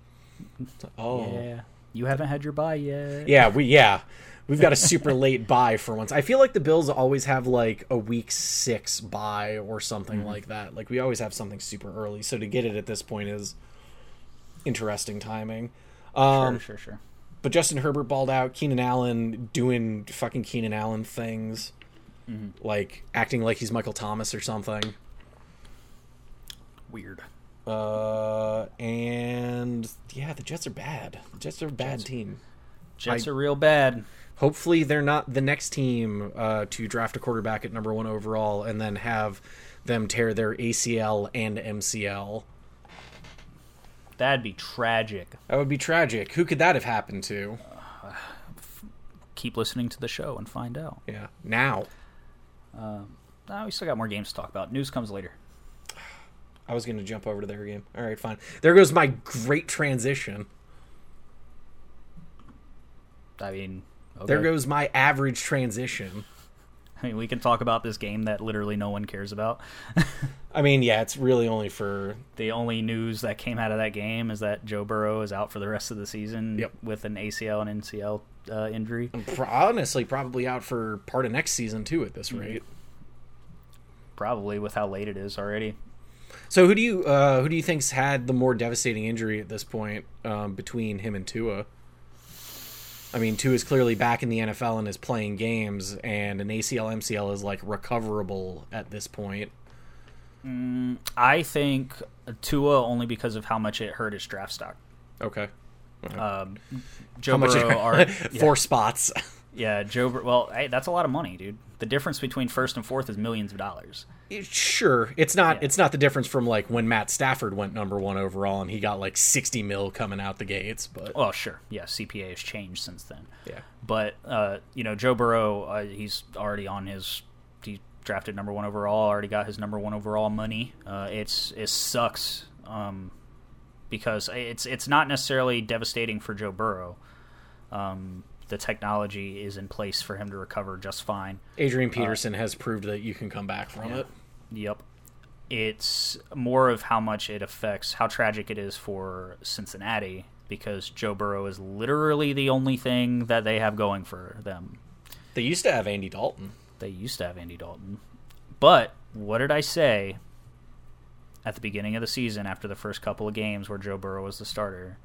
Oh, yeah. Yeah. You haven't had your bye yet. Yeah, we yeah, we've got a super late bye for once. I feel like the Bills always have like a week six bye or something like that. Like we always have something super early. So to get it at this point is interesting timing. Um, Sure, sure, sure. but Justin Herbert balled out. Keenan Allen doing fucking Keenan Allen things, like acting like he's Michael Thomas or something. Weird. Uh, and yeah, the Jets are bad. The Jets are a bad Jets. team. Jets I- are real bad. Hopefully, they're not the next team uh, to draft a quarterback at number one overall and then have them tear their ACL and MCL. That'd be tragic. That would be tragic. Who could that have happened to? Keep listening to the show and find out. Yeah, now. Ah, we still got more games to talk about. News comes later. I was going to jump over to their game. All right, fine. There goes my great transition. I mean, okay. There goes my average transition. I mean, we can talk about this game that literally no one cares about. I mean, yeah, it's really only for the only news that came out of that game is that Joe Burrow is out for the rest of the season Yep. with an ACL and MCL uh, injury. pro- honestly probably out for part of next season too at this rate. Probably with how late it is already. So who do you uh, who do you think's had the more devastating injury at this point um, between him and Tua? I mean, Tua's clearly back in the NFL and is playing games, and an ACL MCL is like recoverable at this point. I think Tua only because of how much it hurt his draft stock. Okay, Um, Joe how much? Burrow are Four spots. Yeah, Joe. Bur- Well, hey, that's a lot of money, dude. The difference between first and fourth is millions of dollars. Sure, it's not Yeah. it's not the difference from like when Matt Stafford went number one overall and he got like sixty mil coming out the gates, but Well, sure. Yeah, CBA has changed since then. yeah, But uh, you know, Joe Burrow, uh, he's already on his. He drafted number one overall. Already got his number one overall money. Uh, it's it sucks um, because it's it's not necessarily devastating for Joe Burrow. Um, the technology is in place for him to recover just fine. Adrian uh, Peterson has proved that you can come back from Yeah. it. Yep. It's more of how much it affects, how tragic it is for Cincinnati because Joe Burrow is literally the only thing that they have going for them. They used to have Andy Dalton. They used to have Andy Dalton. But what did I say at the beginning of the season after the first couple of games where Joe Burrow was the starter?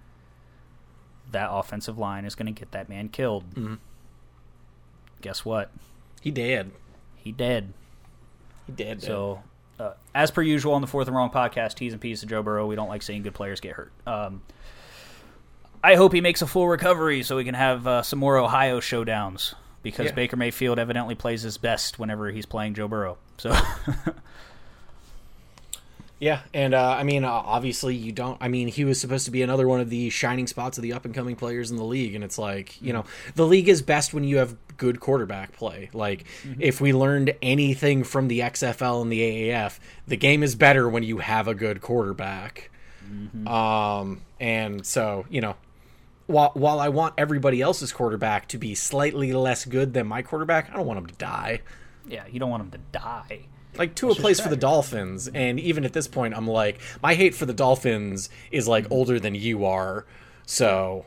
That offensive line is going to get that man killed. Guess what? He did. He did. He did. So, uh, as per usual on the Fourth and Wrong podcast, T's and P's to Joe Burrow. We don't like seeing good players get hurt. Um, I hope he makes a full recovery so we can have uh, some more Ohio showdowns because Yeah. Baker Mayfield evidently plays his best whenever he's playing Joe Burrow. So, Yeah, and uh, I mean, uh, obviously, you don't. I mean, he was supposed to be another one of the shining spots of the up and coming players in the league, and it's like, you know, the league is best when you have good quarterback play. Like, if we learned anything from the XFL and the AAF, the game is better when you have a good quarterback. Um, and so, you know, while while I want everybody else's quarterback to be slightly less good than my quarterback, I don't want him to die. yeah, you don't want him to die. Like Tua plays for the Dolphins, and even at this point, I'm like, my hate for the Dolphins is like older than you are. So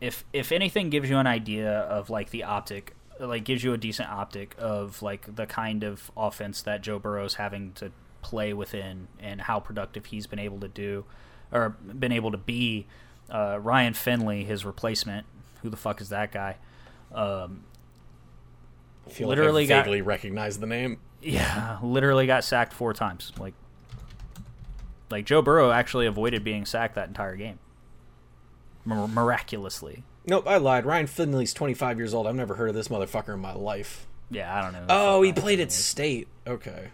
if if anything gives you an idea of like the optic like gives you a decent optic of like the kind of offense that Joe Burrow's having to play within and how productive he's been able to do or been able to be uh, Ryan Finley his replacement who the fuck is that guy um, I feel Literally like I got- vaguely recognize the name. Yeah literally got sacked four times like like Joe Burrow actually avoided being sacked that entire game Mir- miraculously Nope, I lied. Ryan Finley's 25 years old. I've never heard of this motherfucker in my life. yeah I don't know Oh, he played at State. Okay.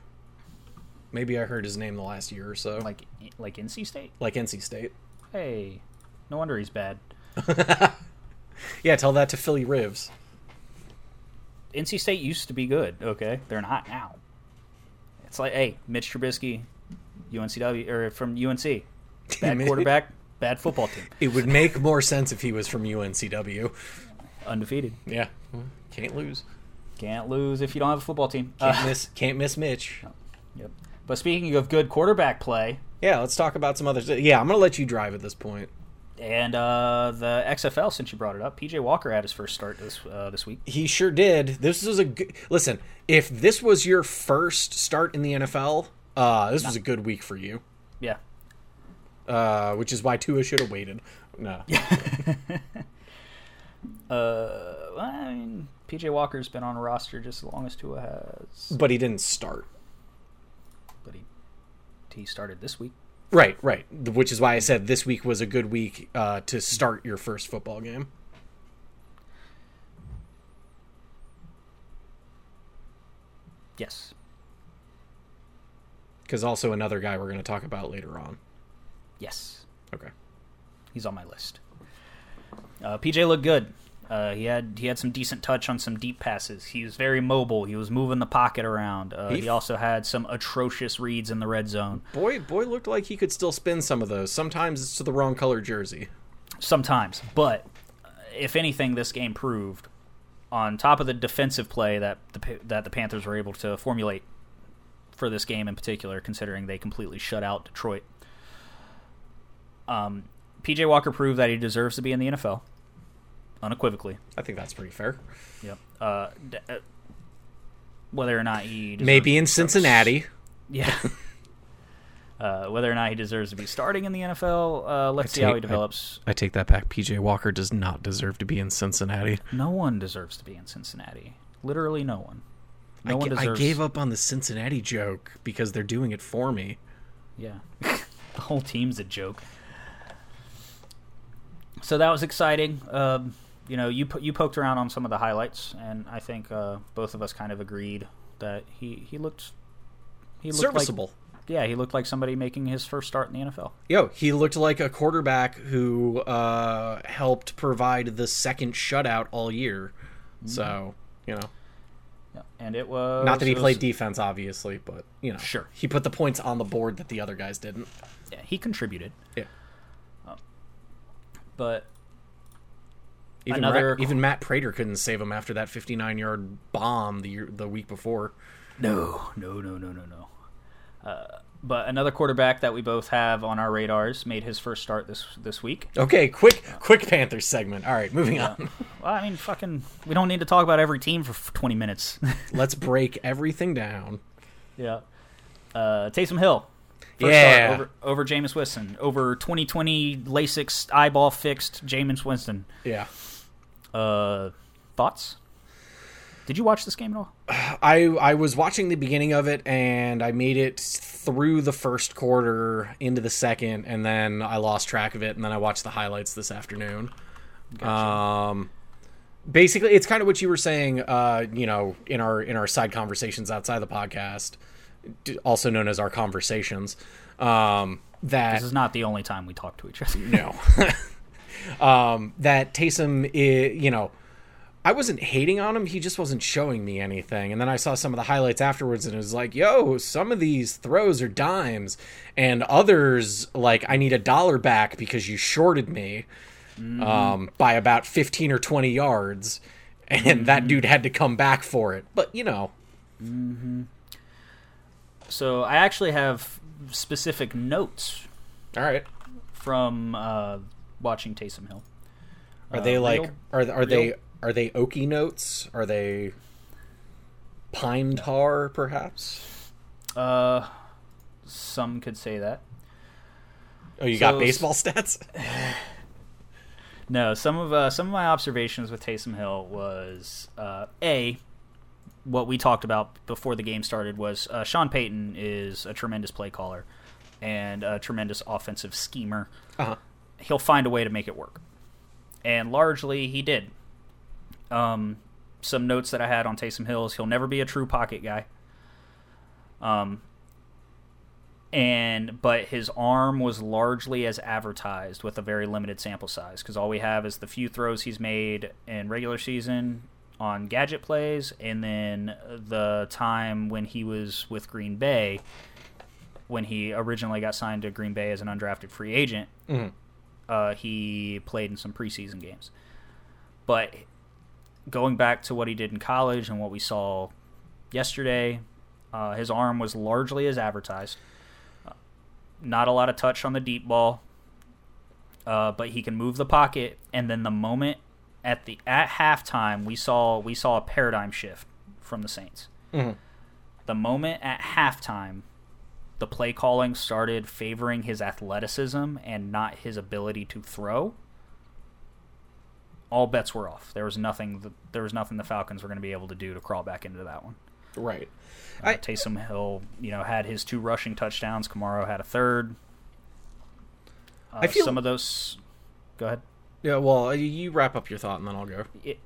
Maybe I heard his name the last year or so. like like NC State like NC State. Hey, no wonder he's bad. Yeah, tell that to Philly Rivs. NC State used to be good. Okay, they're not now. It's like, hey, Mitch Trubisky, UNCW or from UNC, bad quarterback, bad football team, It would make more sense if he was from UNCW. undefeated. Yeah, can't lose. Can't lose if you don't have a football team. Can't Uh, miss. Can't miss Mitch. yep. But speaking of good quarterback play, Yeah, let's talk about some other. Yeah, I'm gonna let you drive at this point. And uh, the XFL, since you brought it up, PJ Walker had his first start this uh, this week. He sure did. This was a good. Listen, if this was your first start in the NFL, uh, this was a good week for you. Yeah, Uh, which is why Tua should have waited. No. uh, I mean, PJ Walker's been on a roster just as long as Tua has, but he didn't start. but he he started this week. Right, right. Which is why I said this week was a good week uh, to start your first football game. Yes. Because also another guy we're going to talk about later on. Yes. Okay. He's on my list. Uh, PJ looked good. Uh, he had he had some decent touch on some deep passes. He was very mobile. He was moving the pocket around. Uh, He he also had some atrocious reads in the red zone. Boy, boy looked like he could still spin some of those. Sometimes it's to the wrong color jersey. Sometimes, but uh, if anything, this game proved on top of the defensive play that the that the Panthers were able to formulate for this game in particular, considering they completely shut out Detroit. Um, PJ Walker proved that he deserves to be in the NFL, unequivocally. I think that's pretty fair. Yep. Uh, d- uh, whether or not he Maybe in Cincinnati. yeah. uh, whether or not he deserves to be starting in the NFL, uh, let's see how he develops. I take that back. PJ Walker does not deserve to be in Cincinnati. No one deserves to be in Cincinnati. Literally, no one. No I, one ga- I gave up on the Cincinnati joke because they're doing it for me. Yeah. the whole team's a joke. So that was exciting. Um, you know, you you poked around on some of the highlights, and I think uh, both of us kind of agreed that he he looked he looked Serviceable. Like, yeah, he looked like somebody making his first start in the NFL. Yo, he looked like a quarterback who uh, helped provide the second shutout all year. So, you know, Yeah, and it was not that he was- played defense, obviously, but you know, Sure. he put the points on the board that the other guys didn't. yeah, he contributed, Yeah, but even Another- Matt, even Matt Prater couldn't save him after that 59 yard bomb the year, the week before. No, no, no, no, no, no. Uh, but another quarterback that we both have on our radars made his first start this this week. Okay, quick, quick Panthers segment. All right, moving on. Well, I mean, fucking, we don't need to talk about every team for twenty minutes. Let's break everything down. yeah. Uh, Taysom Hill. First Yeah. start over, over Jameis Winston. Over 2020 LASIK eyeball fixed Jameis Winston. Yeah. Uh, thoughts? Did you watch this game at all? I I was watching the beginning of it and I made it through the first quarter into the second and then I lost track of it and then I watched the highlights this afternoon. Um basically it's kind of what you were saying uh you know in our in our side conversations outside the podcast also known as our conversations um that This is not the only time we talk to each other. no. um, that Taysom, you know, I wasn't hating on him. He just wasn't showing me anything. And then I saw some of the highlights afterwards, and it was like, yo, some of these throws are dimes, and others like I need a dollar back because you shorted me um, by about fifteen or twenty yards, and that dude had to come back for it. But you know, So I actually have specific notes all right. from uh, watching Taysom Hill. Are they Uh, like real- are are they are they oaky notes? Are they pine tar perhaps? Uh, some could say that. Oh, you So got baseball stats? No, some of uh, some of my observations with Taysom Hill was uh, a what we talked about before the game started was uh, Sean Payton is a tremendous play caller and a tremendous offensive schemer. Uh-huh. He'll find a way to make it work, and largely he did. Um, some notes that I had on Taysom Hill is he'll never be a true pocket guy. Um, and but his arm was largely as advertised with a very limited sample size because all we have is the few throws he's made in regular season on gadget plays and then the time when he was with Green Bay when he originally got signed to Green Bay as an undrafted free agent Mhm. Uh, he played in some preseason games but going back to what he did in college and what we saw yesterday uh, his arm was largely as advertised not a lot of touch on the deep ball, uh, but he can move the pocket. And then the moment at the at halftime, we saw we saw a paradigm shift from the Saints. Mhm. The moment at halftime, the play calling started favoring his athleticism and not his ability to throw. All bets were off. There was nothing. The, there was nothing the Falcons were going to be able to do to crawl back into that one. Right. Uh, I- Taysom Hill, you know, had his two rushing touchdowns. Kamara had a third. Uh, I feel- some of those. Go ahead. Yeah, well, you wrap up your thought and then I'll go.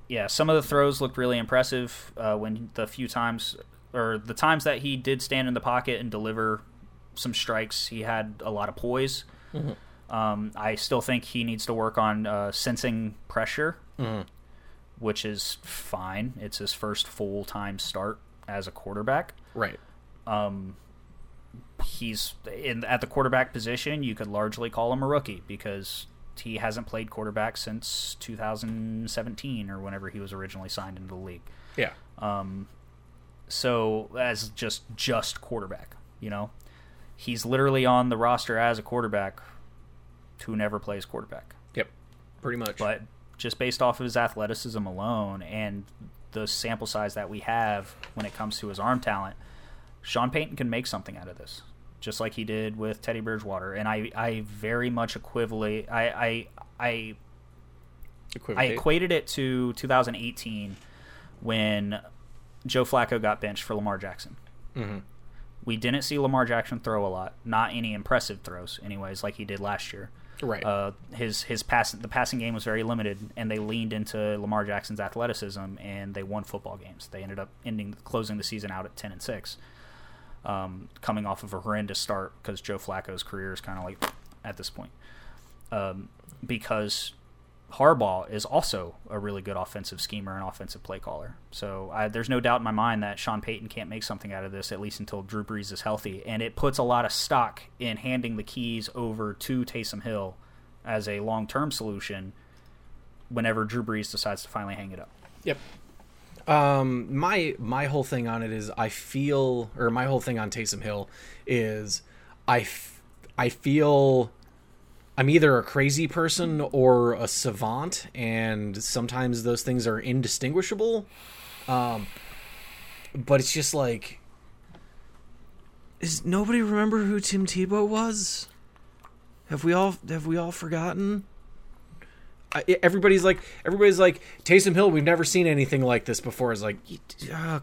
Yeah, some of the throws looked really impressive. Uh, when the few times, or the times that he did stand in the pocket and deliver some strikes, he had a lot of poise. Um, I still think he needs to work on uh, sensing pressure, which is fine. It's his first full time start as a quarterback. Right. he's in at the quarterback position. You could largely call him a rookie because he hasn't played quarterback since 2017 or whenever he was originally signed into the league. Yeah. So as just just quarterback, you know, he's literally on the roster as a quarterback who never plays quarterback. Yep. Pretty much. But just based off of his athleticism alone and the sample size that we have when it comes to his arm talent, Sean Payton can make something out of this, just like he did with Teddy Bridgewater. And I, I very much equivalent. I, I, I, I equated it to 2018 when Joe Flacco got benched for Lamar Jackson. Mhm. We didn't see Lamar Jackson throw a lot, not any impressive throws, anyways, like he did last year. Right. Uh, his his pass the passing game was very limited, and they leaned into Lamar Jackson's athleticism, and they won football games. They ended up ending closing the season out at ten and six, um, coming off of a horrendous start because Joe Flacco's career is kind of like at this point, um, because Harbaugh is also a really good offensive schemer and offensive play caller. So I, there's no doubt in my mind that Sean Payton can't make something out of this at least until Drew Brees is healthy, and it puts a lot of stock in handing the keys over to Taysom Hill as a long-term solution whenever Drew Brees decides to finally hang it up. Yep. Um, my my whole thing on it is I feel, or my whole thing on Taysom Hill is I, f- I feel I'm either a crazy person or a savant, and sometimes those things are indistinguishable. Um, but it's just like, is nobody remember who Tim Tebow was? Have we all have we all forgotten? I, everybody's like everybody's like Taysom Hill. We've never seen anything like this before. Is like, uh,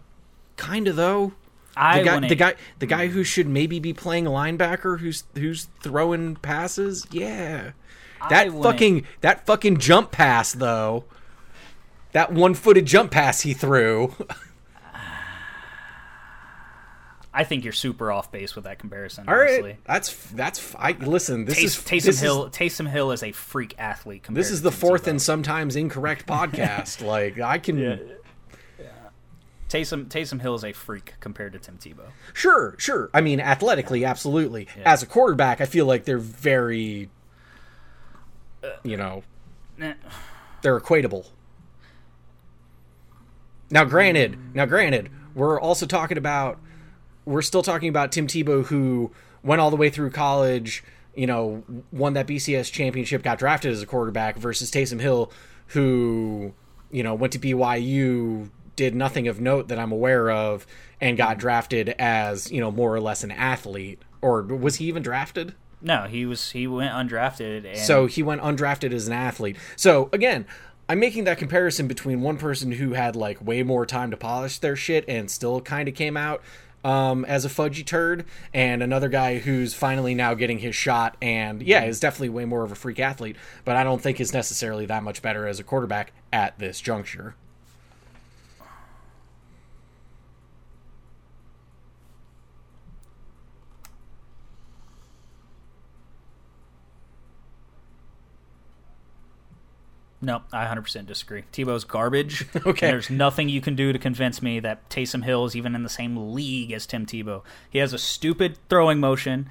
kind of though. I the guy, wouldn't- the guy, the guy hmm. who should maybe be playing linebacker, who's who's throwing passes. Yeah, that wouldn't- fucking that fucking jump pass though. That one-footed jump pass he threw. I think you're super off base with that comparison. All right, honestly. that's that's. I listen. This is Tays- Taysom this Hill. Is, Taysom Hill is a freak athlete. Compared this is the Tim fourth and sometimes incorrect podcast. like I can. Taysom Taysom Hill is a freak compared to Tim Tebow. Sure, sure. I mean, athletically, absolutely. As a quarterback, I feel like they're very, you know, Eh. they're equatable. Now, granted, now granted, we're also talking about, we're still talking about Tim Tebow, who went all the way through college, you know, won that BCS championship, got drafted as a quarterback, versus Taysom Hill, who, you know, went to BYU, did nothing of note that I'm aware of, and got drafted as, you know, more or less an athlete. Or was he even drafted? No, he was he went undrafted and So he went undrafted as an athlete. So again, I'm making that comparison between one person who had like way more time to polish their shit and still kind of came out um, as a fudgy turd, and another guy who's finally now getting his shot and yeah, is definitely way more of a freak athlete, but I don't think is necessarily that much better as a quarterback at this juncture. No, I 100% disagree. Tebow's garbage. Okay. And there's nothing you can do to convince me that Taysom Hill is even in the same league as Tim Tebow. He has a stupid throwing motion,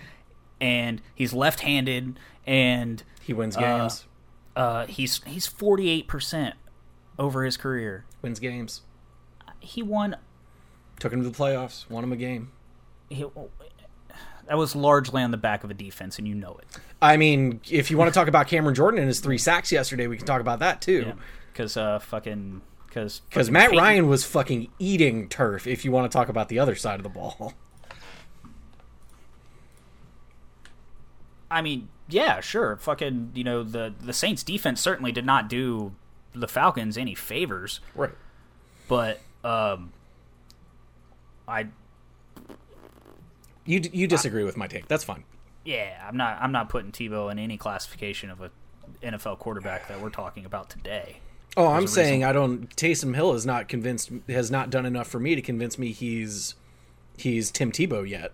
and he's left-handed, and He wins games, uh, he's he's 48% over his career. wins games, He won. took him to the playoffs, won him a game. He, that was largely on the back of a defense, and you know it. I mean, if you want to talk about Cameron Jordan and his three sacks yesterday, we can talk about that too. Because uh, fucking because Because Matt Ryan was fucking eating turf. If you want to talk about the other side of the ball, I mean, yeah, sure. Fucking, you know, the the Saints defense certainly did not do the Falcons any favors, right? but um I You you disagree with my take? That's fine. yeah, I'm not I'm not putting Tebow in any classification of a NFL quarterback that we're talking about today. Oh, I'm saying I don't. Taysom Hill has not convinced has not done enough for me to convince me he's he's Tim Tebow yet.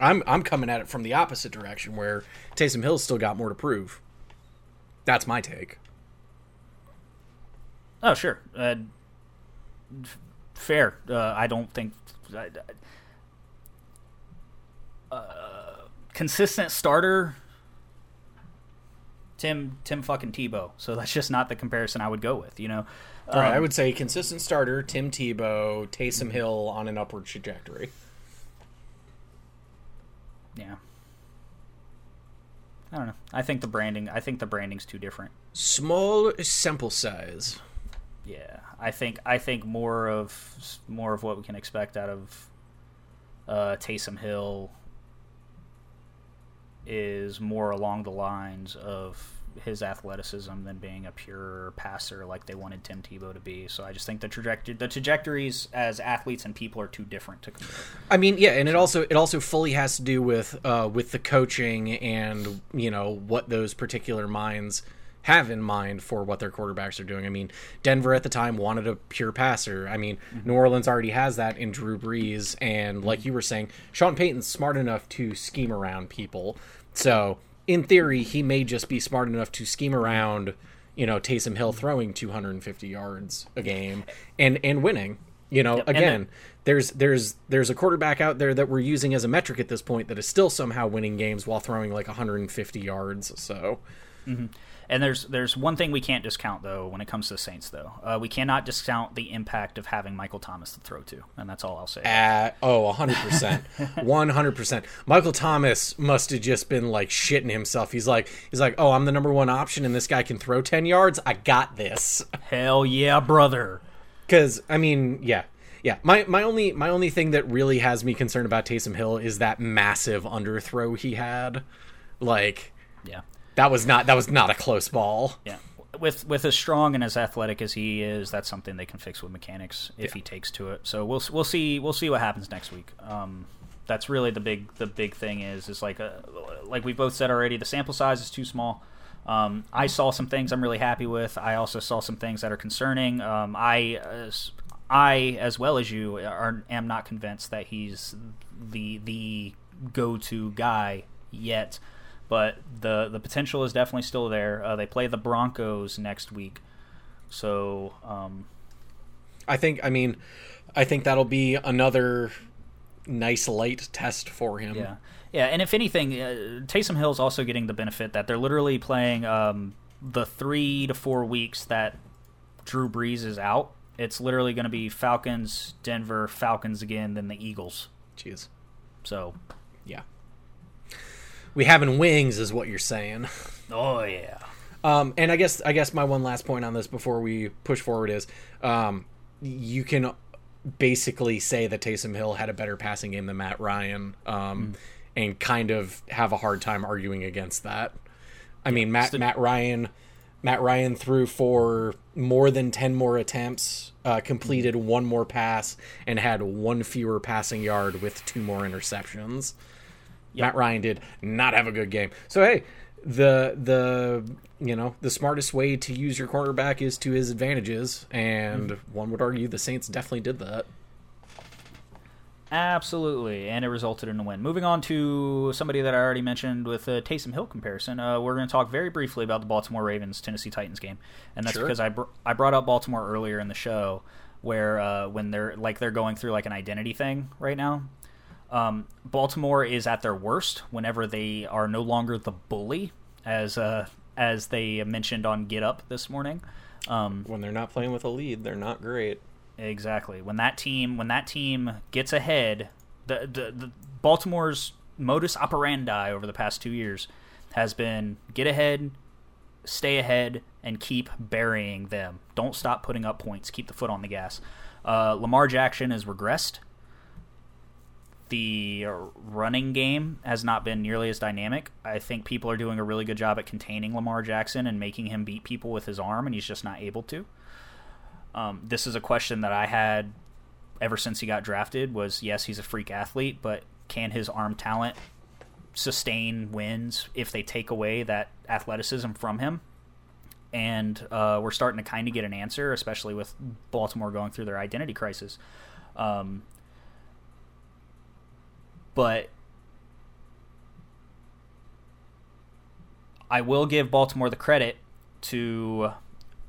I'm I'm coming at it from the opposite direction where Taysom Hill's still got more to prove. That's my take. Oh, sure. Uh, f- fair. Uh, I don't think. I, I- uh, consistent starter. Tim Tim fucking Tebow. So that's just not the comparison I would go with. You know. All right, I Um, would say consistent starter Tim Tebow, Taysom Hill on an upward trajectory. Yeah. I don't know. I think the branding. I think the branding's too different. Small sample size. Yeah, I think I think more of more of what we can expect out of uh, Taysom Hill is more along the lines of his athleticism than being a pure passer like they wanted Tim Tebow to be. So I just think the trajectory the trajectories as athletes and people are too different to compare. I mean, yeah, and it also it also fully has to do with uh, with the coaching and you know what those particular minds have in mind for what their quarterbacks are doing. I mean, Denver at the time wanted a pure passer. I mean, mm-hmm. New Orleans already has that in Drew Brees, and like you were saying, Sean Payton's smart enough to scheme around people. So in theory, he may just be smart enough to scheme around, you know, Taysom Hill throwing 250 yards a game and and winning. You know, yep. again, then, there's there's there's a quarterback out there that we're using as a metric at this point that is still somehow winning games while throwing like 150 yards. So. Mm-hmm. And there's there's one thing we can't discount though when it comes to the Saints though. Uh, we cannot discount the impact of having Michael Thomas to throw to, and that's all I'll say. Uh, oh, 100 percent, 100 percent. Michael Thomas must have just been like shitting himself. He's like he's like, oh, I'm the number one option, and this guy can throw 10 yards. I got this. Hell yeah, brother. Because I mean, yeah, yeah. My my only my only thing that really has me concerned about Taysom Hill is that massive underthrow he had. Like, yeah, that was not that was not a close ball. Yeah. With with as strong and as athletic as he is, that's something they can fix with mechanics if yeah. he takes to it. So we'll we'll see we'll see what happens next week. Um, that's really the big the big thing is is like a, uh, like we both said already. The sample size is too small. Um, I saw some things I'm really happy with. I also saw some things that are concerning. Um, I as, I as well as you are am not convinced that he's the the go to guy yet but the the potential is definitely still there. Uh, they play the Broncos next week, so um, I think I mean I think that'll be another nice light test for him. Yeah, yeah, and if anything, uh, Taysom Hill's also getting the benefit that they're literally playing um, the three to four weeks that Drew Brees is out. It's literally going to be Falcons, Denver, Falcons again, then the Eagles. Jeez. So, yeah we having wings is what you're saying. Oh yeah. Um, and I guess I guess my one last point on this before we push forward is um, you can basically say that Taysom Hill had a better passing game than Matt Ryan, um, mm. and kind of have a hard time arguing against that. I mean, Matt Matt Ryan Matt Ryan threw for more than ten more attempts, uh, completed mm. one more pass, and had one fewer passing yard with two more interceptions. Yep. Matt Ryan did not have a good game. So hey, the the you know the smartest way to use your quarterback is to his advantages, and mm-hmm. one would argue the Saints definitely did that. Absolutely, and it resulted in a win. Moving on to somebody that I already mentioned with a Taysom Hill comparison, uh, we're going to talk very briefly about the Baltimore Ravens Tennessee Titans game, and that's sure. because I br- I brought up Baltimore earlier in the show, where uh, when they're like they're going through like an identity thing right now, um, Baltimore is at their worst whenever they are no longer the bully, as uh, as they mentioned on Get Up this morning. Um, when they're not playing with a lead, they're not great. Exactly. When that team when that team gets ahead, the, the, the Baltimore's modus operandi over the past two years has been get ahead, stay ahead, and keep burying them. Don't stop putting up points. Keep the foot on the gas. Uh, Lamar Jackson has regressed the running game has not been nearly as dynamic. I think people are doing a really good job at containing Lamar Jackson and making him beat people with his arm, and he's just not able to. Um, this is a question that I had ever since he got drafted. Was yes, he's a freak athlete, but can his arm talent sustain wins if they take away that athleticism from him? And uh, we're starting to kind of get an answer, especially with Baltimore going through their identity crisis. Um, but I will give Baltimore the credit to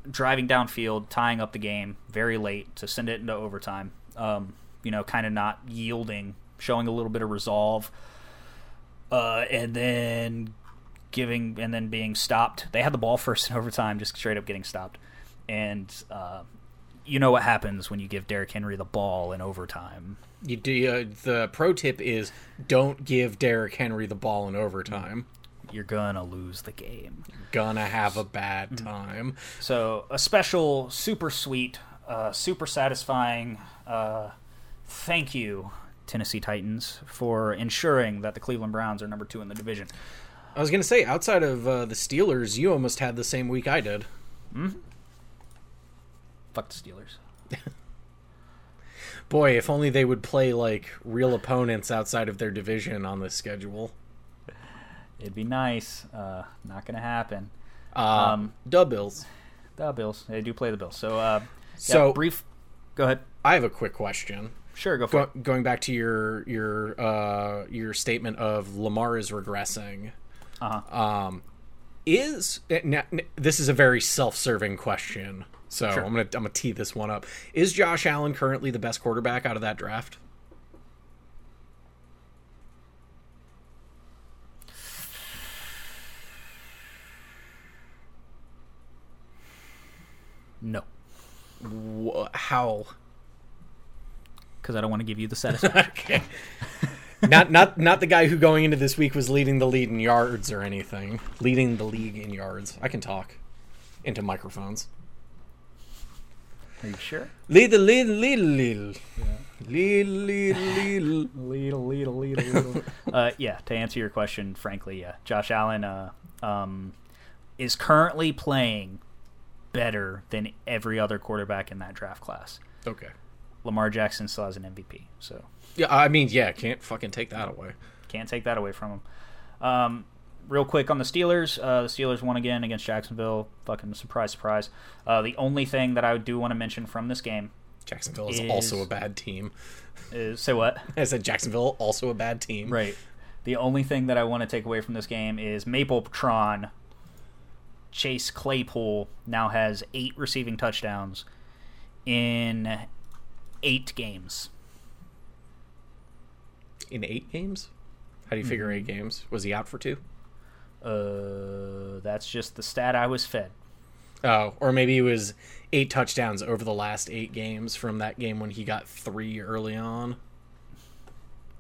driving downfield, tying up the game very late to send it into overtime. Um, you know, kind of not yielding, showing a little bit of resolve, uh, and then giving and then being stopped. They had the ball first in overtime, just straight up getting stopped. And uh, you know what happens when you give Derrick Henry the ball in overtime you do uh, the pro tip is don't give Derrick Henry the ball in overtime. You're gonna lose the game. You're gonna have a bad mm-hmm. time. So a special, super sweet, uh, super satisfying. Uh, thank you, Tennessee Titans, for ensuring that the Cleveland Browns are number two in the division. I was gonna say, outside of uh, the Steelers, you almost had the same week I did. Fuck the Steelers. Boy, if only they would play like real opponents outside of their division on this schedule. It'd be nice. Uh, not gonna happen. Uh, Um, Dub Bills. The Bills. They do play the Bills. So, uh, yeah, So- brief. Go ahead. I have a quick question. Sure, go for Go, it. going back to your your uh, your statement of Lamar is regressing. Uh-huh. Um, is n- n- this is a very self-serving question, so Sure. I'm gonna I'm gonna tee this one up. Is Josh Allen currently the best quarterback out of that draft? No, Wh- How? because I don't want to give you the satisfaction. Okay. not not not the guy who going into this week was leading the lead in yards or anything. Leading the league in yards. I can talk into microphones. Are you sure? Lead the lead, lead, lead, lead, lead, lead. Little, little, little, little. uh, yeah, to answer your question, frankly, yeah, Josh Allen uh, um, is currently playing better than every other quarterback in that draft class. Okay. Lamar Jackson still has an MVP, so Yeah, I mean, yeah, can't fucking take that away. can't take that away from him. Um, real quick on the Steelers, uh, the Steelers won again against Jacksonville. Fucking surprise, surprise. Uh, the only thing that I do want to mention from this game Jacksonville is, Is- also a bad team. is say what? I said Jacksonville also a bad team. Right. The only thing that I want to take away from this game is Mapletron. Chase Claypool now has eight receiving touchdowns in eight games. In eight games? How do you figure eight games? Was he out for two? Uh, that's just the stat I was fed. Oh, or maybe it was eight touchdowns over the last eight games from that game when he got three early on.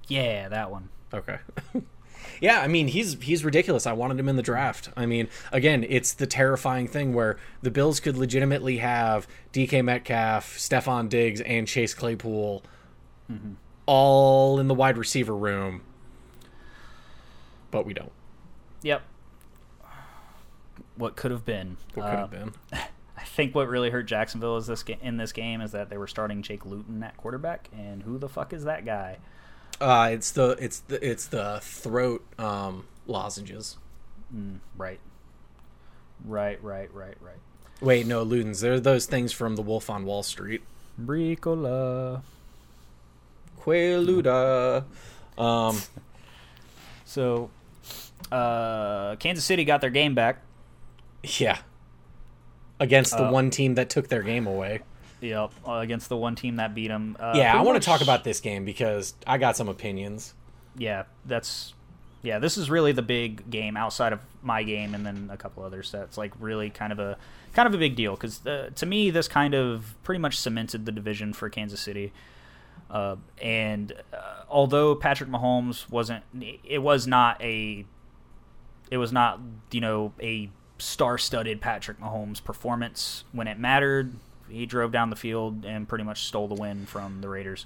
Yeah, that one. Okay. yeah, I mean he's he's ridiculous. I wanted him in the draft. I mean, again, it's the terrifying thing where the Bills could legitimately have DK Metcalf, Stefon Diggs, and Chase Claypool all in the wide receiver room. But we don't. Yep. What could have been? What could Uh, been? I think what really hurt Jacksonville is this ga- in this game is that they were starting Jake Luton at quarterback, and who the fuck is that guy? Uh, it's the it's the it's the throat um, lozenges. Right. Right, right, right, right. Wait, no, Ludens. They're those things from The Wolf on Wall Street. Bricola. Quaaluda. Um, So, uh, Kansas City got their game back. Yeah. Against the Uh, one team that took their game away. Yep, uh, against the one team that beat them. Uh, yeah, I want to talk about this game because I got some opinions. Yeah, that's yeah. This is really the big game outside of my game, and then a couple others. That's like really kind of a kind of a big deal because uh, to me, this kind of pretty much cemented the division for Kansas City. Uh, and uh, although Patrick Mahomes wasn't, it was not a, it was not you know a star-studded Patrick Mahomes performance when it mattered. He drove down the field and pretty much stole the win from the Raiders.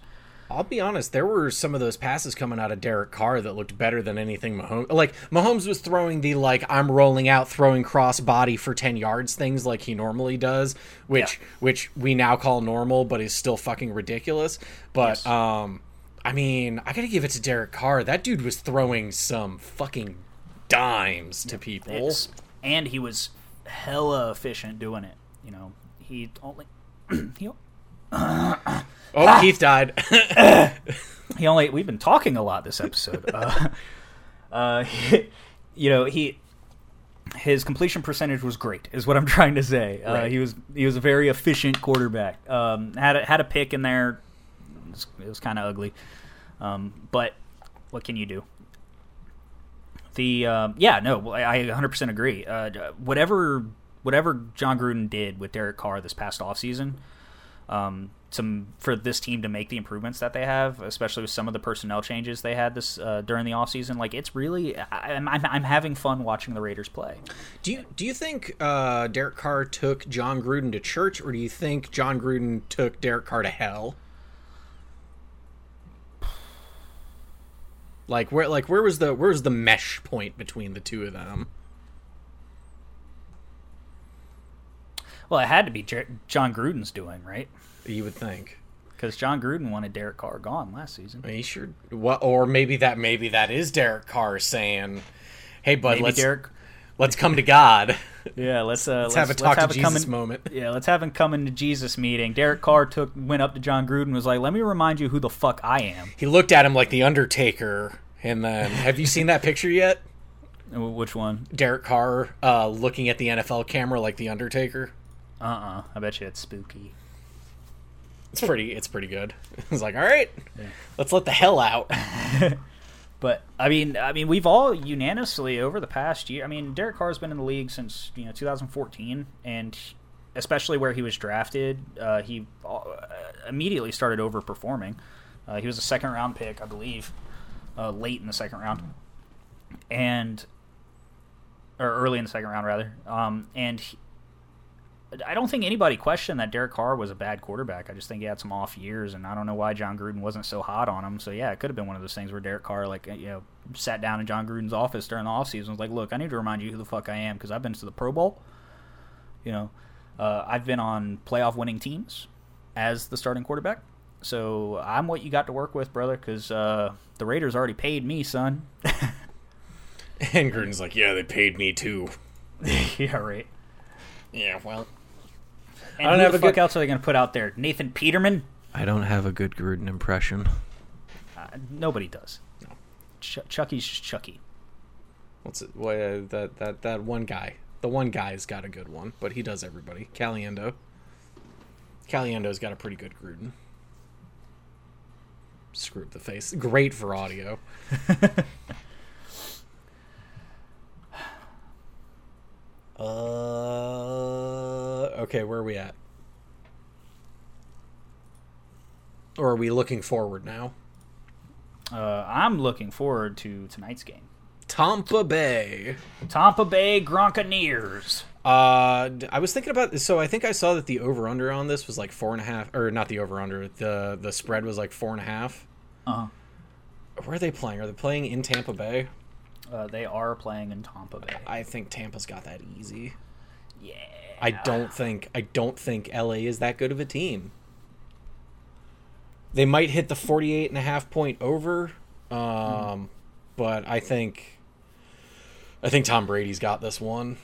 I'll be honest, there were some of those passes coming out of Derek Carr that looked better than anything Mahomes. Like Mahomes was throwing the like I'm rolling out, throwing cross body for ten yards things like he normally does, which Yeah. which we now call normal, but is still fucking ridiculous. But Yes. um, I mean, I gotta give it to Derek Carr. That dude was throwing some fucking dimes to people. It's, and he was hella efficient doing it. You know, he only he, Oh, Keith died. he only we've been talking a lot this episode. uh, uh, you know, he his completion percentage was great, is what I'm trying to say. Uh, Right. He was he was a very efficient quarterback. Um, had a, had a pick in there. It was, it was kind of ugly, um, but what can you do? The um, yeah no I I 100% agree. Uh, whatever whatever Jon Gruden did with Derek Carr this past offseason, um, some for this team to make the improvements that they have, especially with some of the personnel changes they had this uh, during the offseason. Like it's really, I, I'm, I'm I'm having fun watching the Raiders play. Do you do you think uh, Derek Carr took Jon Gruden to church, or do you think Jon Gruden took Derek Carr to hell? Like where like where was the where was the mesh point between the two of them? Well, it had to be Jer- Jon Gruden's doing, right? You would think. Because Jon Gruden wanted Derek Carr gone last season. He sure? What? Or maybe that maybe that is Derek Carr saying, "Hey, bud, Maybe let's Derek. Let's come to God. Yeah, let's uh, Let's, have a talk to Jesus come in- moment." Yeah, let's have him come into Jesus meeting. Derek Carr took went up to Jon Gruden and was like, "Let me remind you who the fuck I am." He looked at him like the Undertaker, and then have you seen that picture yet? Which one? Derek Carr uh, looking at the NFL camera like the Undertaker. Uh uh I bet you it's spooky. It's pretty. It's pretty good. It's like, all right, let's let the hell out. But I mean, I mean, we've all unanimously over the past year. I mean, Derek Carr's been in the league since you know 2014, and especially where he was drafted, uh, he uh, immediately started overperforming. Uh, he was a second round pick, I believe, uh, late in the second round, and or early in the second round rather. Um, and I don't think anybody questioned that Derek Carr was a bad quarterback. I just think he had some off years, and I don't know why Jon Gruden wasn't so hot on him. So yeah, it could have been one of those things where Derek Carr, like you know, sat down in Jon Gruden's office during the offseason and was like, "Look, I need to remind you who the fuck I am because I've been to the Pro Bowl. You know, uh, I've been on playoff winning teams as the starting quarterback. So I'm what you got to work with, brother. Because uh, the Raiders already paid me, son. And Gruden's like, yeah, they paid me too. yeah, right. Yeah, well, And I don't who have the a fuck good- else are they going to put out there? Nathan Peterman? I don't have a good Gruden impression. Uh, nobody does. Ch- Chucky's just Chucky. What's it? What, uh, that that that one guy. The one guy's got a good one, but he does everybody. Caliendo. Caliendo's got a pretty good Gruden. Screw up the face. Great for audio. uh, okay, where are we at? Or are we looking forward now? Uh, I'm looking forward to tonight's game. Tampa Bay. Tampa Bay Gronkaneers. Uh, I was thinking about so I think I saw that the over under on this was like four and a half, or not the over under. The the spread was like four and a half. Uh-huh. Where are they playing? Are they playing in Tampa Bay? Uh, they are playing in Tampa Bay. I think Tampa's got that easy. Yeah. I don't think I don't think LA is that good of a team. They might hit the 48 and a half point over. Um, but I think I think Tom Brady's got this one.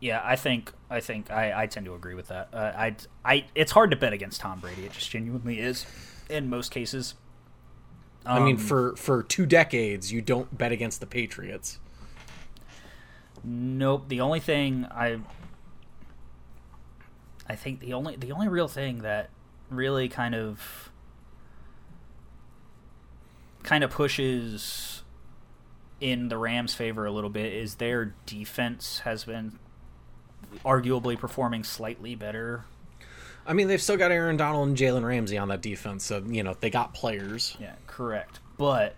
Yeah, I think I think I, I tend to agree with that. Uh, I I it's hard to bet against Tom Brady. It just genuinely is in most cases. I mean Um, for for 2 decades you don't bet against the Patriots. Nope. The only thing I I think the only the only real thing that really kind of kind of pushes in the Rams' favor a little bit is their defense has been arguably performing slightly better. I mean, they've still got Aaron Donald and Jalen Ramsey on that defense, so you know they got players. Yeah, correct. But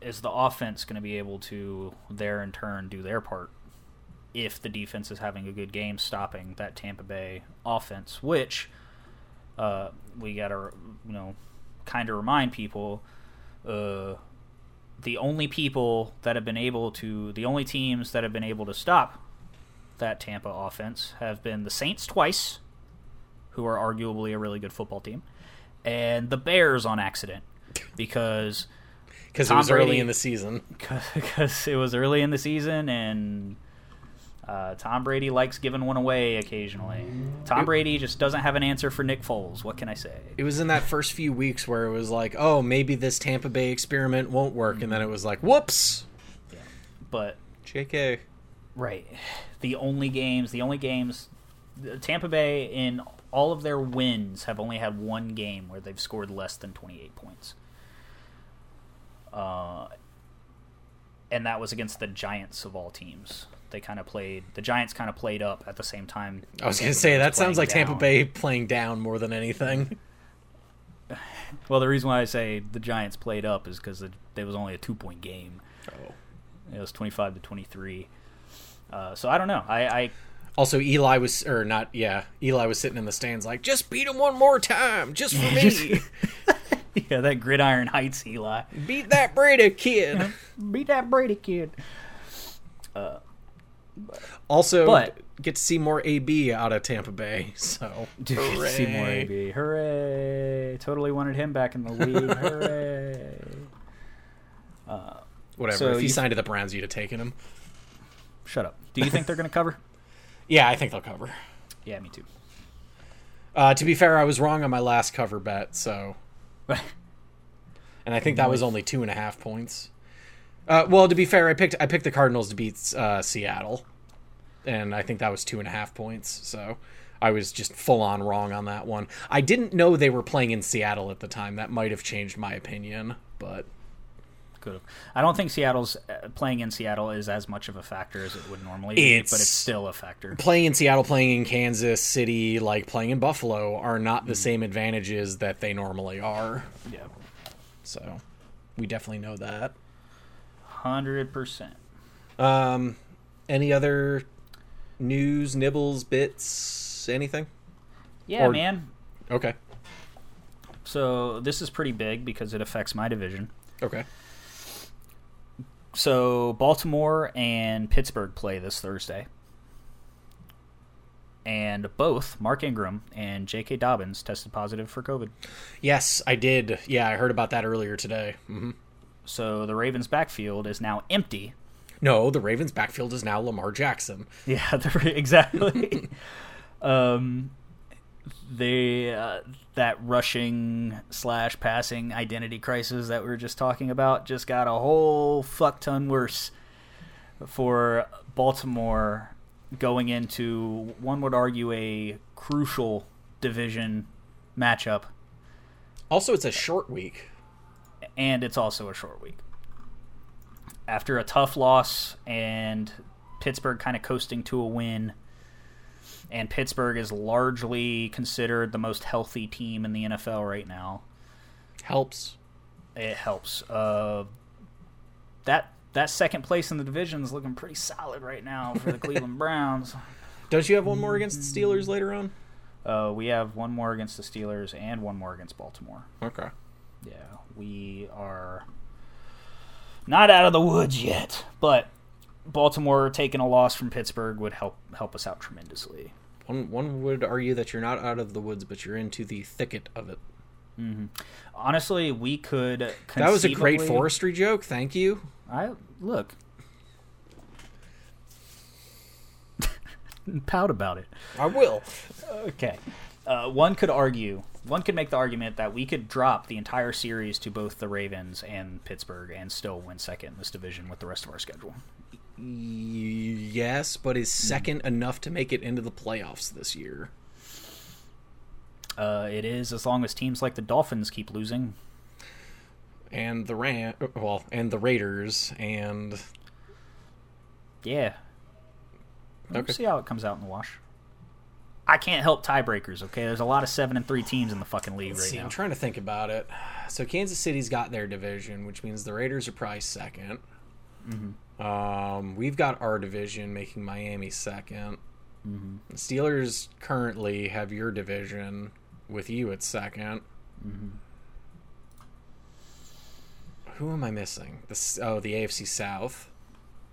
is the offense going to be able to there in turn do their part if the defense is having a good game stopping that Tampa Bay offense, which uh, we got to you know kind of remind people uh, the only people that have been able to the only teams that have been able to stop that Tampa offense have been the Saints twice, who are arguably a really good football team, and the Bears on accident because because it was early in the season. because it was early in the season and uh, Tom Brady likes giving one away occasionally. Tom Brady just doesn't have an answer for Nick Foles. What can I say? It was in that first few weeks where it was like, oh, maybe this Tampa Bay experiment won't work, and then it was like, whoops, Yeah. But Jk. right, the only games, the only games, Tampa Bay in all of their wins have only had one game where they've scored less than twenty eight points. Uh, and that was against the Giants of all teams. They kind of played. The Giants kind of played up at the same time. I was gonna say that sounds playing like Tampa. Bay playing down more than anything. Well, the reason why I say the Giants played up is because it there was only a two point game. Oh. It was twenty five to twenty three. Uh, so I don't know. I, I Also, Eli was, or not, yeah, Eli was sitting in the stands like, just beat him one more time, just for me. yeah, that Gridiron Heights Eli. Beat that Brady kid. Beat that Brady kid. Also, But- get to see more AB out of Tampa Bay. So Dude, Seymour AB. Hooray. Totally wanted him back in the league. Hooray. whatever. So if he you- signed to the Browns, you'd have taken him. Shut up. Do you think they're going to cover? Yeah, I think they'll cover. Yeah, me too. Uh, to be fair, I was wrong on my last cover bet, so and I think that was only two and a half points. Uh, well, to be fair, I picked I picked the Cardinals to beat uh, Seattle, and I think that was two and a half points. So I was just full on wrong on that one. I didn't know they were playing in Seattle at the time. That might have changed my opinion, but Could have. I don't think Seattle's uh, playing in Seattle is as much of a factor as it would normally be, It's- but it's still a factor. playing in Seattle, playing in Kansas City, like playing in Buffalo, are not the same advantages that they normally are. Yeah. So we definitely know that. 100%. Um, any other news, nibbles, bits, anything? Yeah, Or- man. Okay. So this is pretty big because it affects my division. Okay. So Baltimore and Pittsburgh play this Thursday. And both Mark Ingram and J.K. Dobbins tested positive for COVID. Yes, I did. Yeah, I heard about that earlier today. hmm So the Ravens' backfield is now empty. No, the Ravens' backfield is now Lamar Jackson. Yeah, the- exactly. um, they uh, that rushing slash passing identity crisis that we were just talking about just got a whole fuck ton worse for Baltimore going into one would argue a crucial division matchup, Also, it's a short week. and it's also a short week. After a tough loss and Pittsburgh kind of coasting to a win, and Pittsburgh is largely considered the most healthy team in the NFL right now. Helps. It helps. Uh, that that second place in the division is looking pretty solid right now for the Cleveland Browns. Don't you have one more against the Steelers later on? Uh, we have one more against the Steelers and one more against Baltimore. Okay. Yeah, we are not out of the woods yet, but Baltimore taking a loss from Pittsburgh would help help us out tremendously. One one would argue that you're not out of the woods, but you're into the thicket of it. Honestly, we could. That was a great forestry joke. Thank you. I look. Pout about it. I will. Okay. Uh, one could argue, one could make the argument that we could drop the entire series to both the Ravens and Pittsburgh and still win second in this division with the rest of our schedule. Yes, but is second enough to make it into the playoffs this year? Uh, it is as long as teams like the Dolphins keep losing. And the Ram, well, and the Raiders, and Yeah. We'll Okay. see how it comes out in the wash. I can't help tiebreakers. Okay, there's a lot of seven and three teams in the fucking league right see, now. I'm trying to think about it. So Kansas City's got their division, which means the Raiders are probably 2nd Mm-hmm. Um, we've got our division, making Miami 2nd Mm-hmm. The Steelers currently have your division with you at 2nd Mm-hmm. Who am I missing? This oh, the AFC South.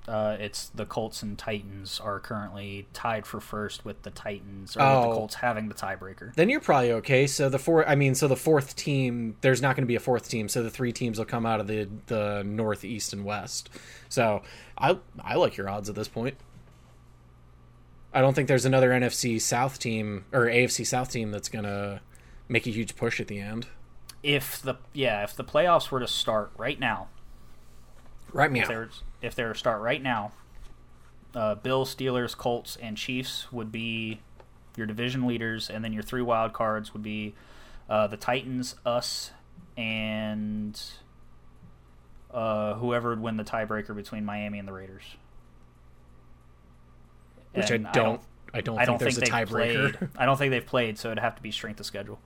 Uh, it's the Colts and Titans are currently tied for first with the Titans, or with Oh. the Colts having the tiebreaker. Then you're probably okay. So the four, I mean, so the fourth team, there's not going to be a fourth team. So the three teams will come out of the the North, East, and West. So I I like your odds at this point. I don't think there's another NFC South team or AFC South team that's gonna make a huge push at the end. If the yeah, if the playoffs were to start right now, Right if meow. there's if they were to start right now, uh, Bills, Steelers, Colts, and Chiefs would be your division leaders, and then your three wild cards would be uh, the Titans, us, and uh, whoever would win the tiebreaker between Miami and the Raiders. Which And I don't. I don't, I don't think think, there's a they've tiebreaker. played. I don't think they've played, so it'd have to be strength of schedule.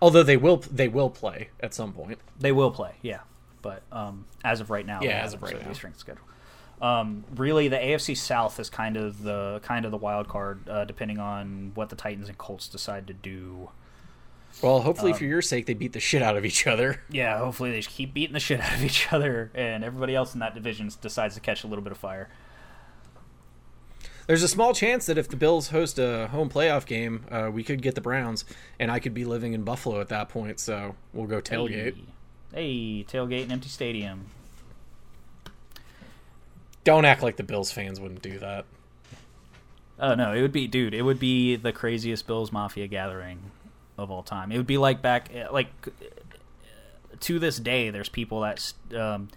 Although they will. They will play at some point. They will play, yeah. But um, as of right now, Yeah, as of right now. strength schedule. Um, really, the AFC South is kind of the kind of the wild card, uh, depending on what the Titans and Colts decide to do. Well, hopefully for your sake, they beat the shit out of each other. Yeah, hopefully they just keep beating the shit out of each other, and everybody else in that division decides to catch a little bit of fire. There's a small chance that if the Bills host a home playoff game, uh, we could get the Browns, and I could be living in Buffalo at that point. So we'll go tailgate. Hey, hey tailgate in empty stadium. Don't act like the Bills fans wouldn't do that. Oh no, it would be, dude. It would be the craziest Bills Mafia gathering of all time. It would be like back, like to this day. There's people that, um,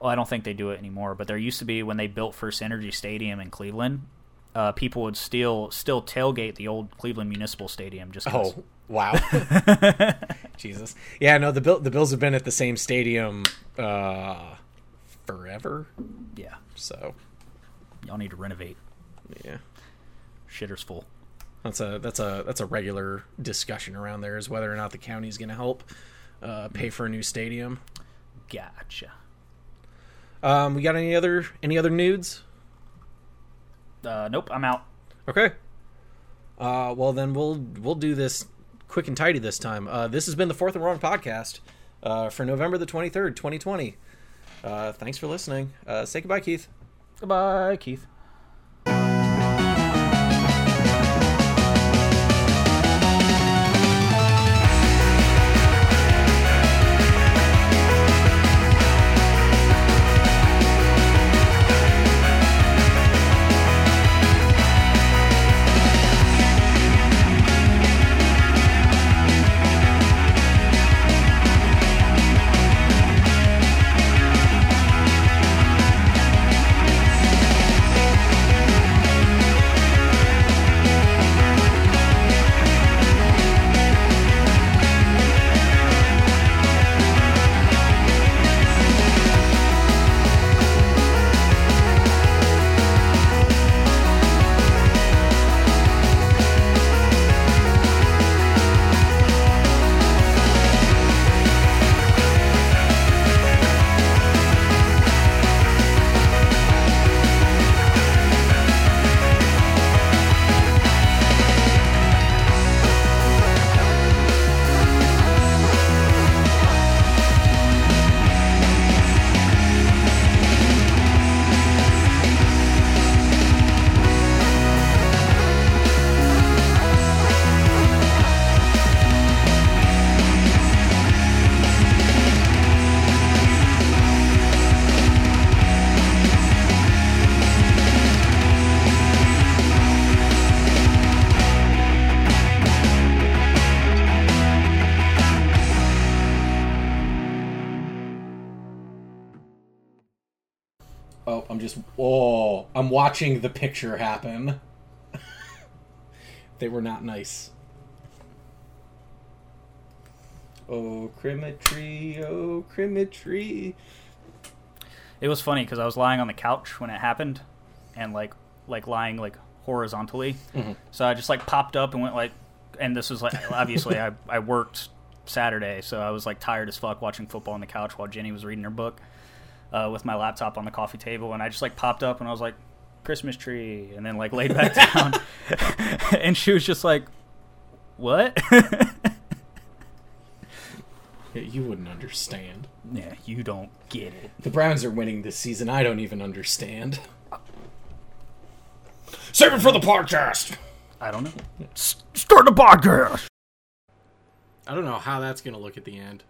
well, I don't think they do it anymore, but there used to be when they built FirstEnergy Stadium in Cleveland. Uh, people would still still tailgate the old Cleveland Municipal Stadium. Just 'cause. Oh wow, Jesus! Yeah, no, the Bill, the Bills have been at the same stadium uh, forever. yeah, So y'all need to renovate. yeah, Shitter's full. that's a that's a that's a regular discussion around there is whether or not the county's going to help uh, pay for a new stadium. Gotcha. Um, we got any other any other nudes? Uh, nope, I'm out. Okay. Uh, well then we'll we'll do this quick and tidy this time. Uh, this has been the Fourth and Wrong podcast uh, for November the twenty third, twenty twenty. Uh, thanks for listening. Uh, say goodbye, Keith. Goodbye, Keith. Watching the picture happen. they were not nice. Oh, Crimetry, oh, Crimetry. It was funny because I was lying on the couch when it happened, and like like lying like horizontally. So I just like popped up and went like, and this was like obviously I I worked Saturday, so I was like tired as fuck watching football on the couch while Jenny was reading her book uh, with my laptop on the coffee table, and I just like popped up and I was like Christmas tree, and then like laid back down, and she was just like, what? Yeah, you wouldn't understand. yeah, you don't get it. The Browns are winning this season. I don't even understand. Save it for the podcast. I don't know. S- start the podcast. I don't know how that's gonna look at the end.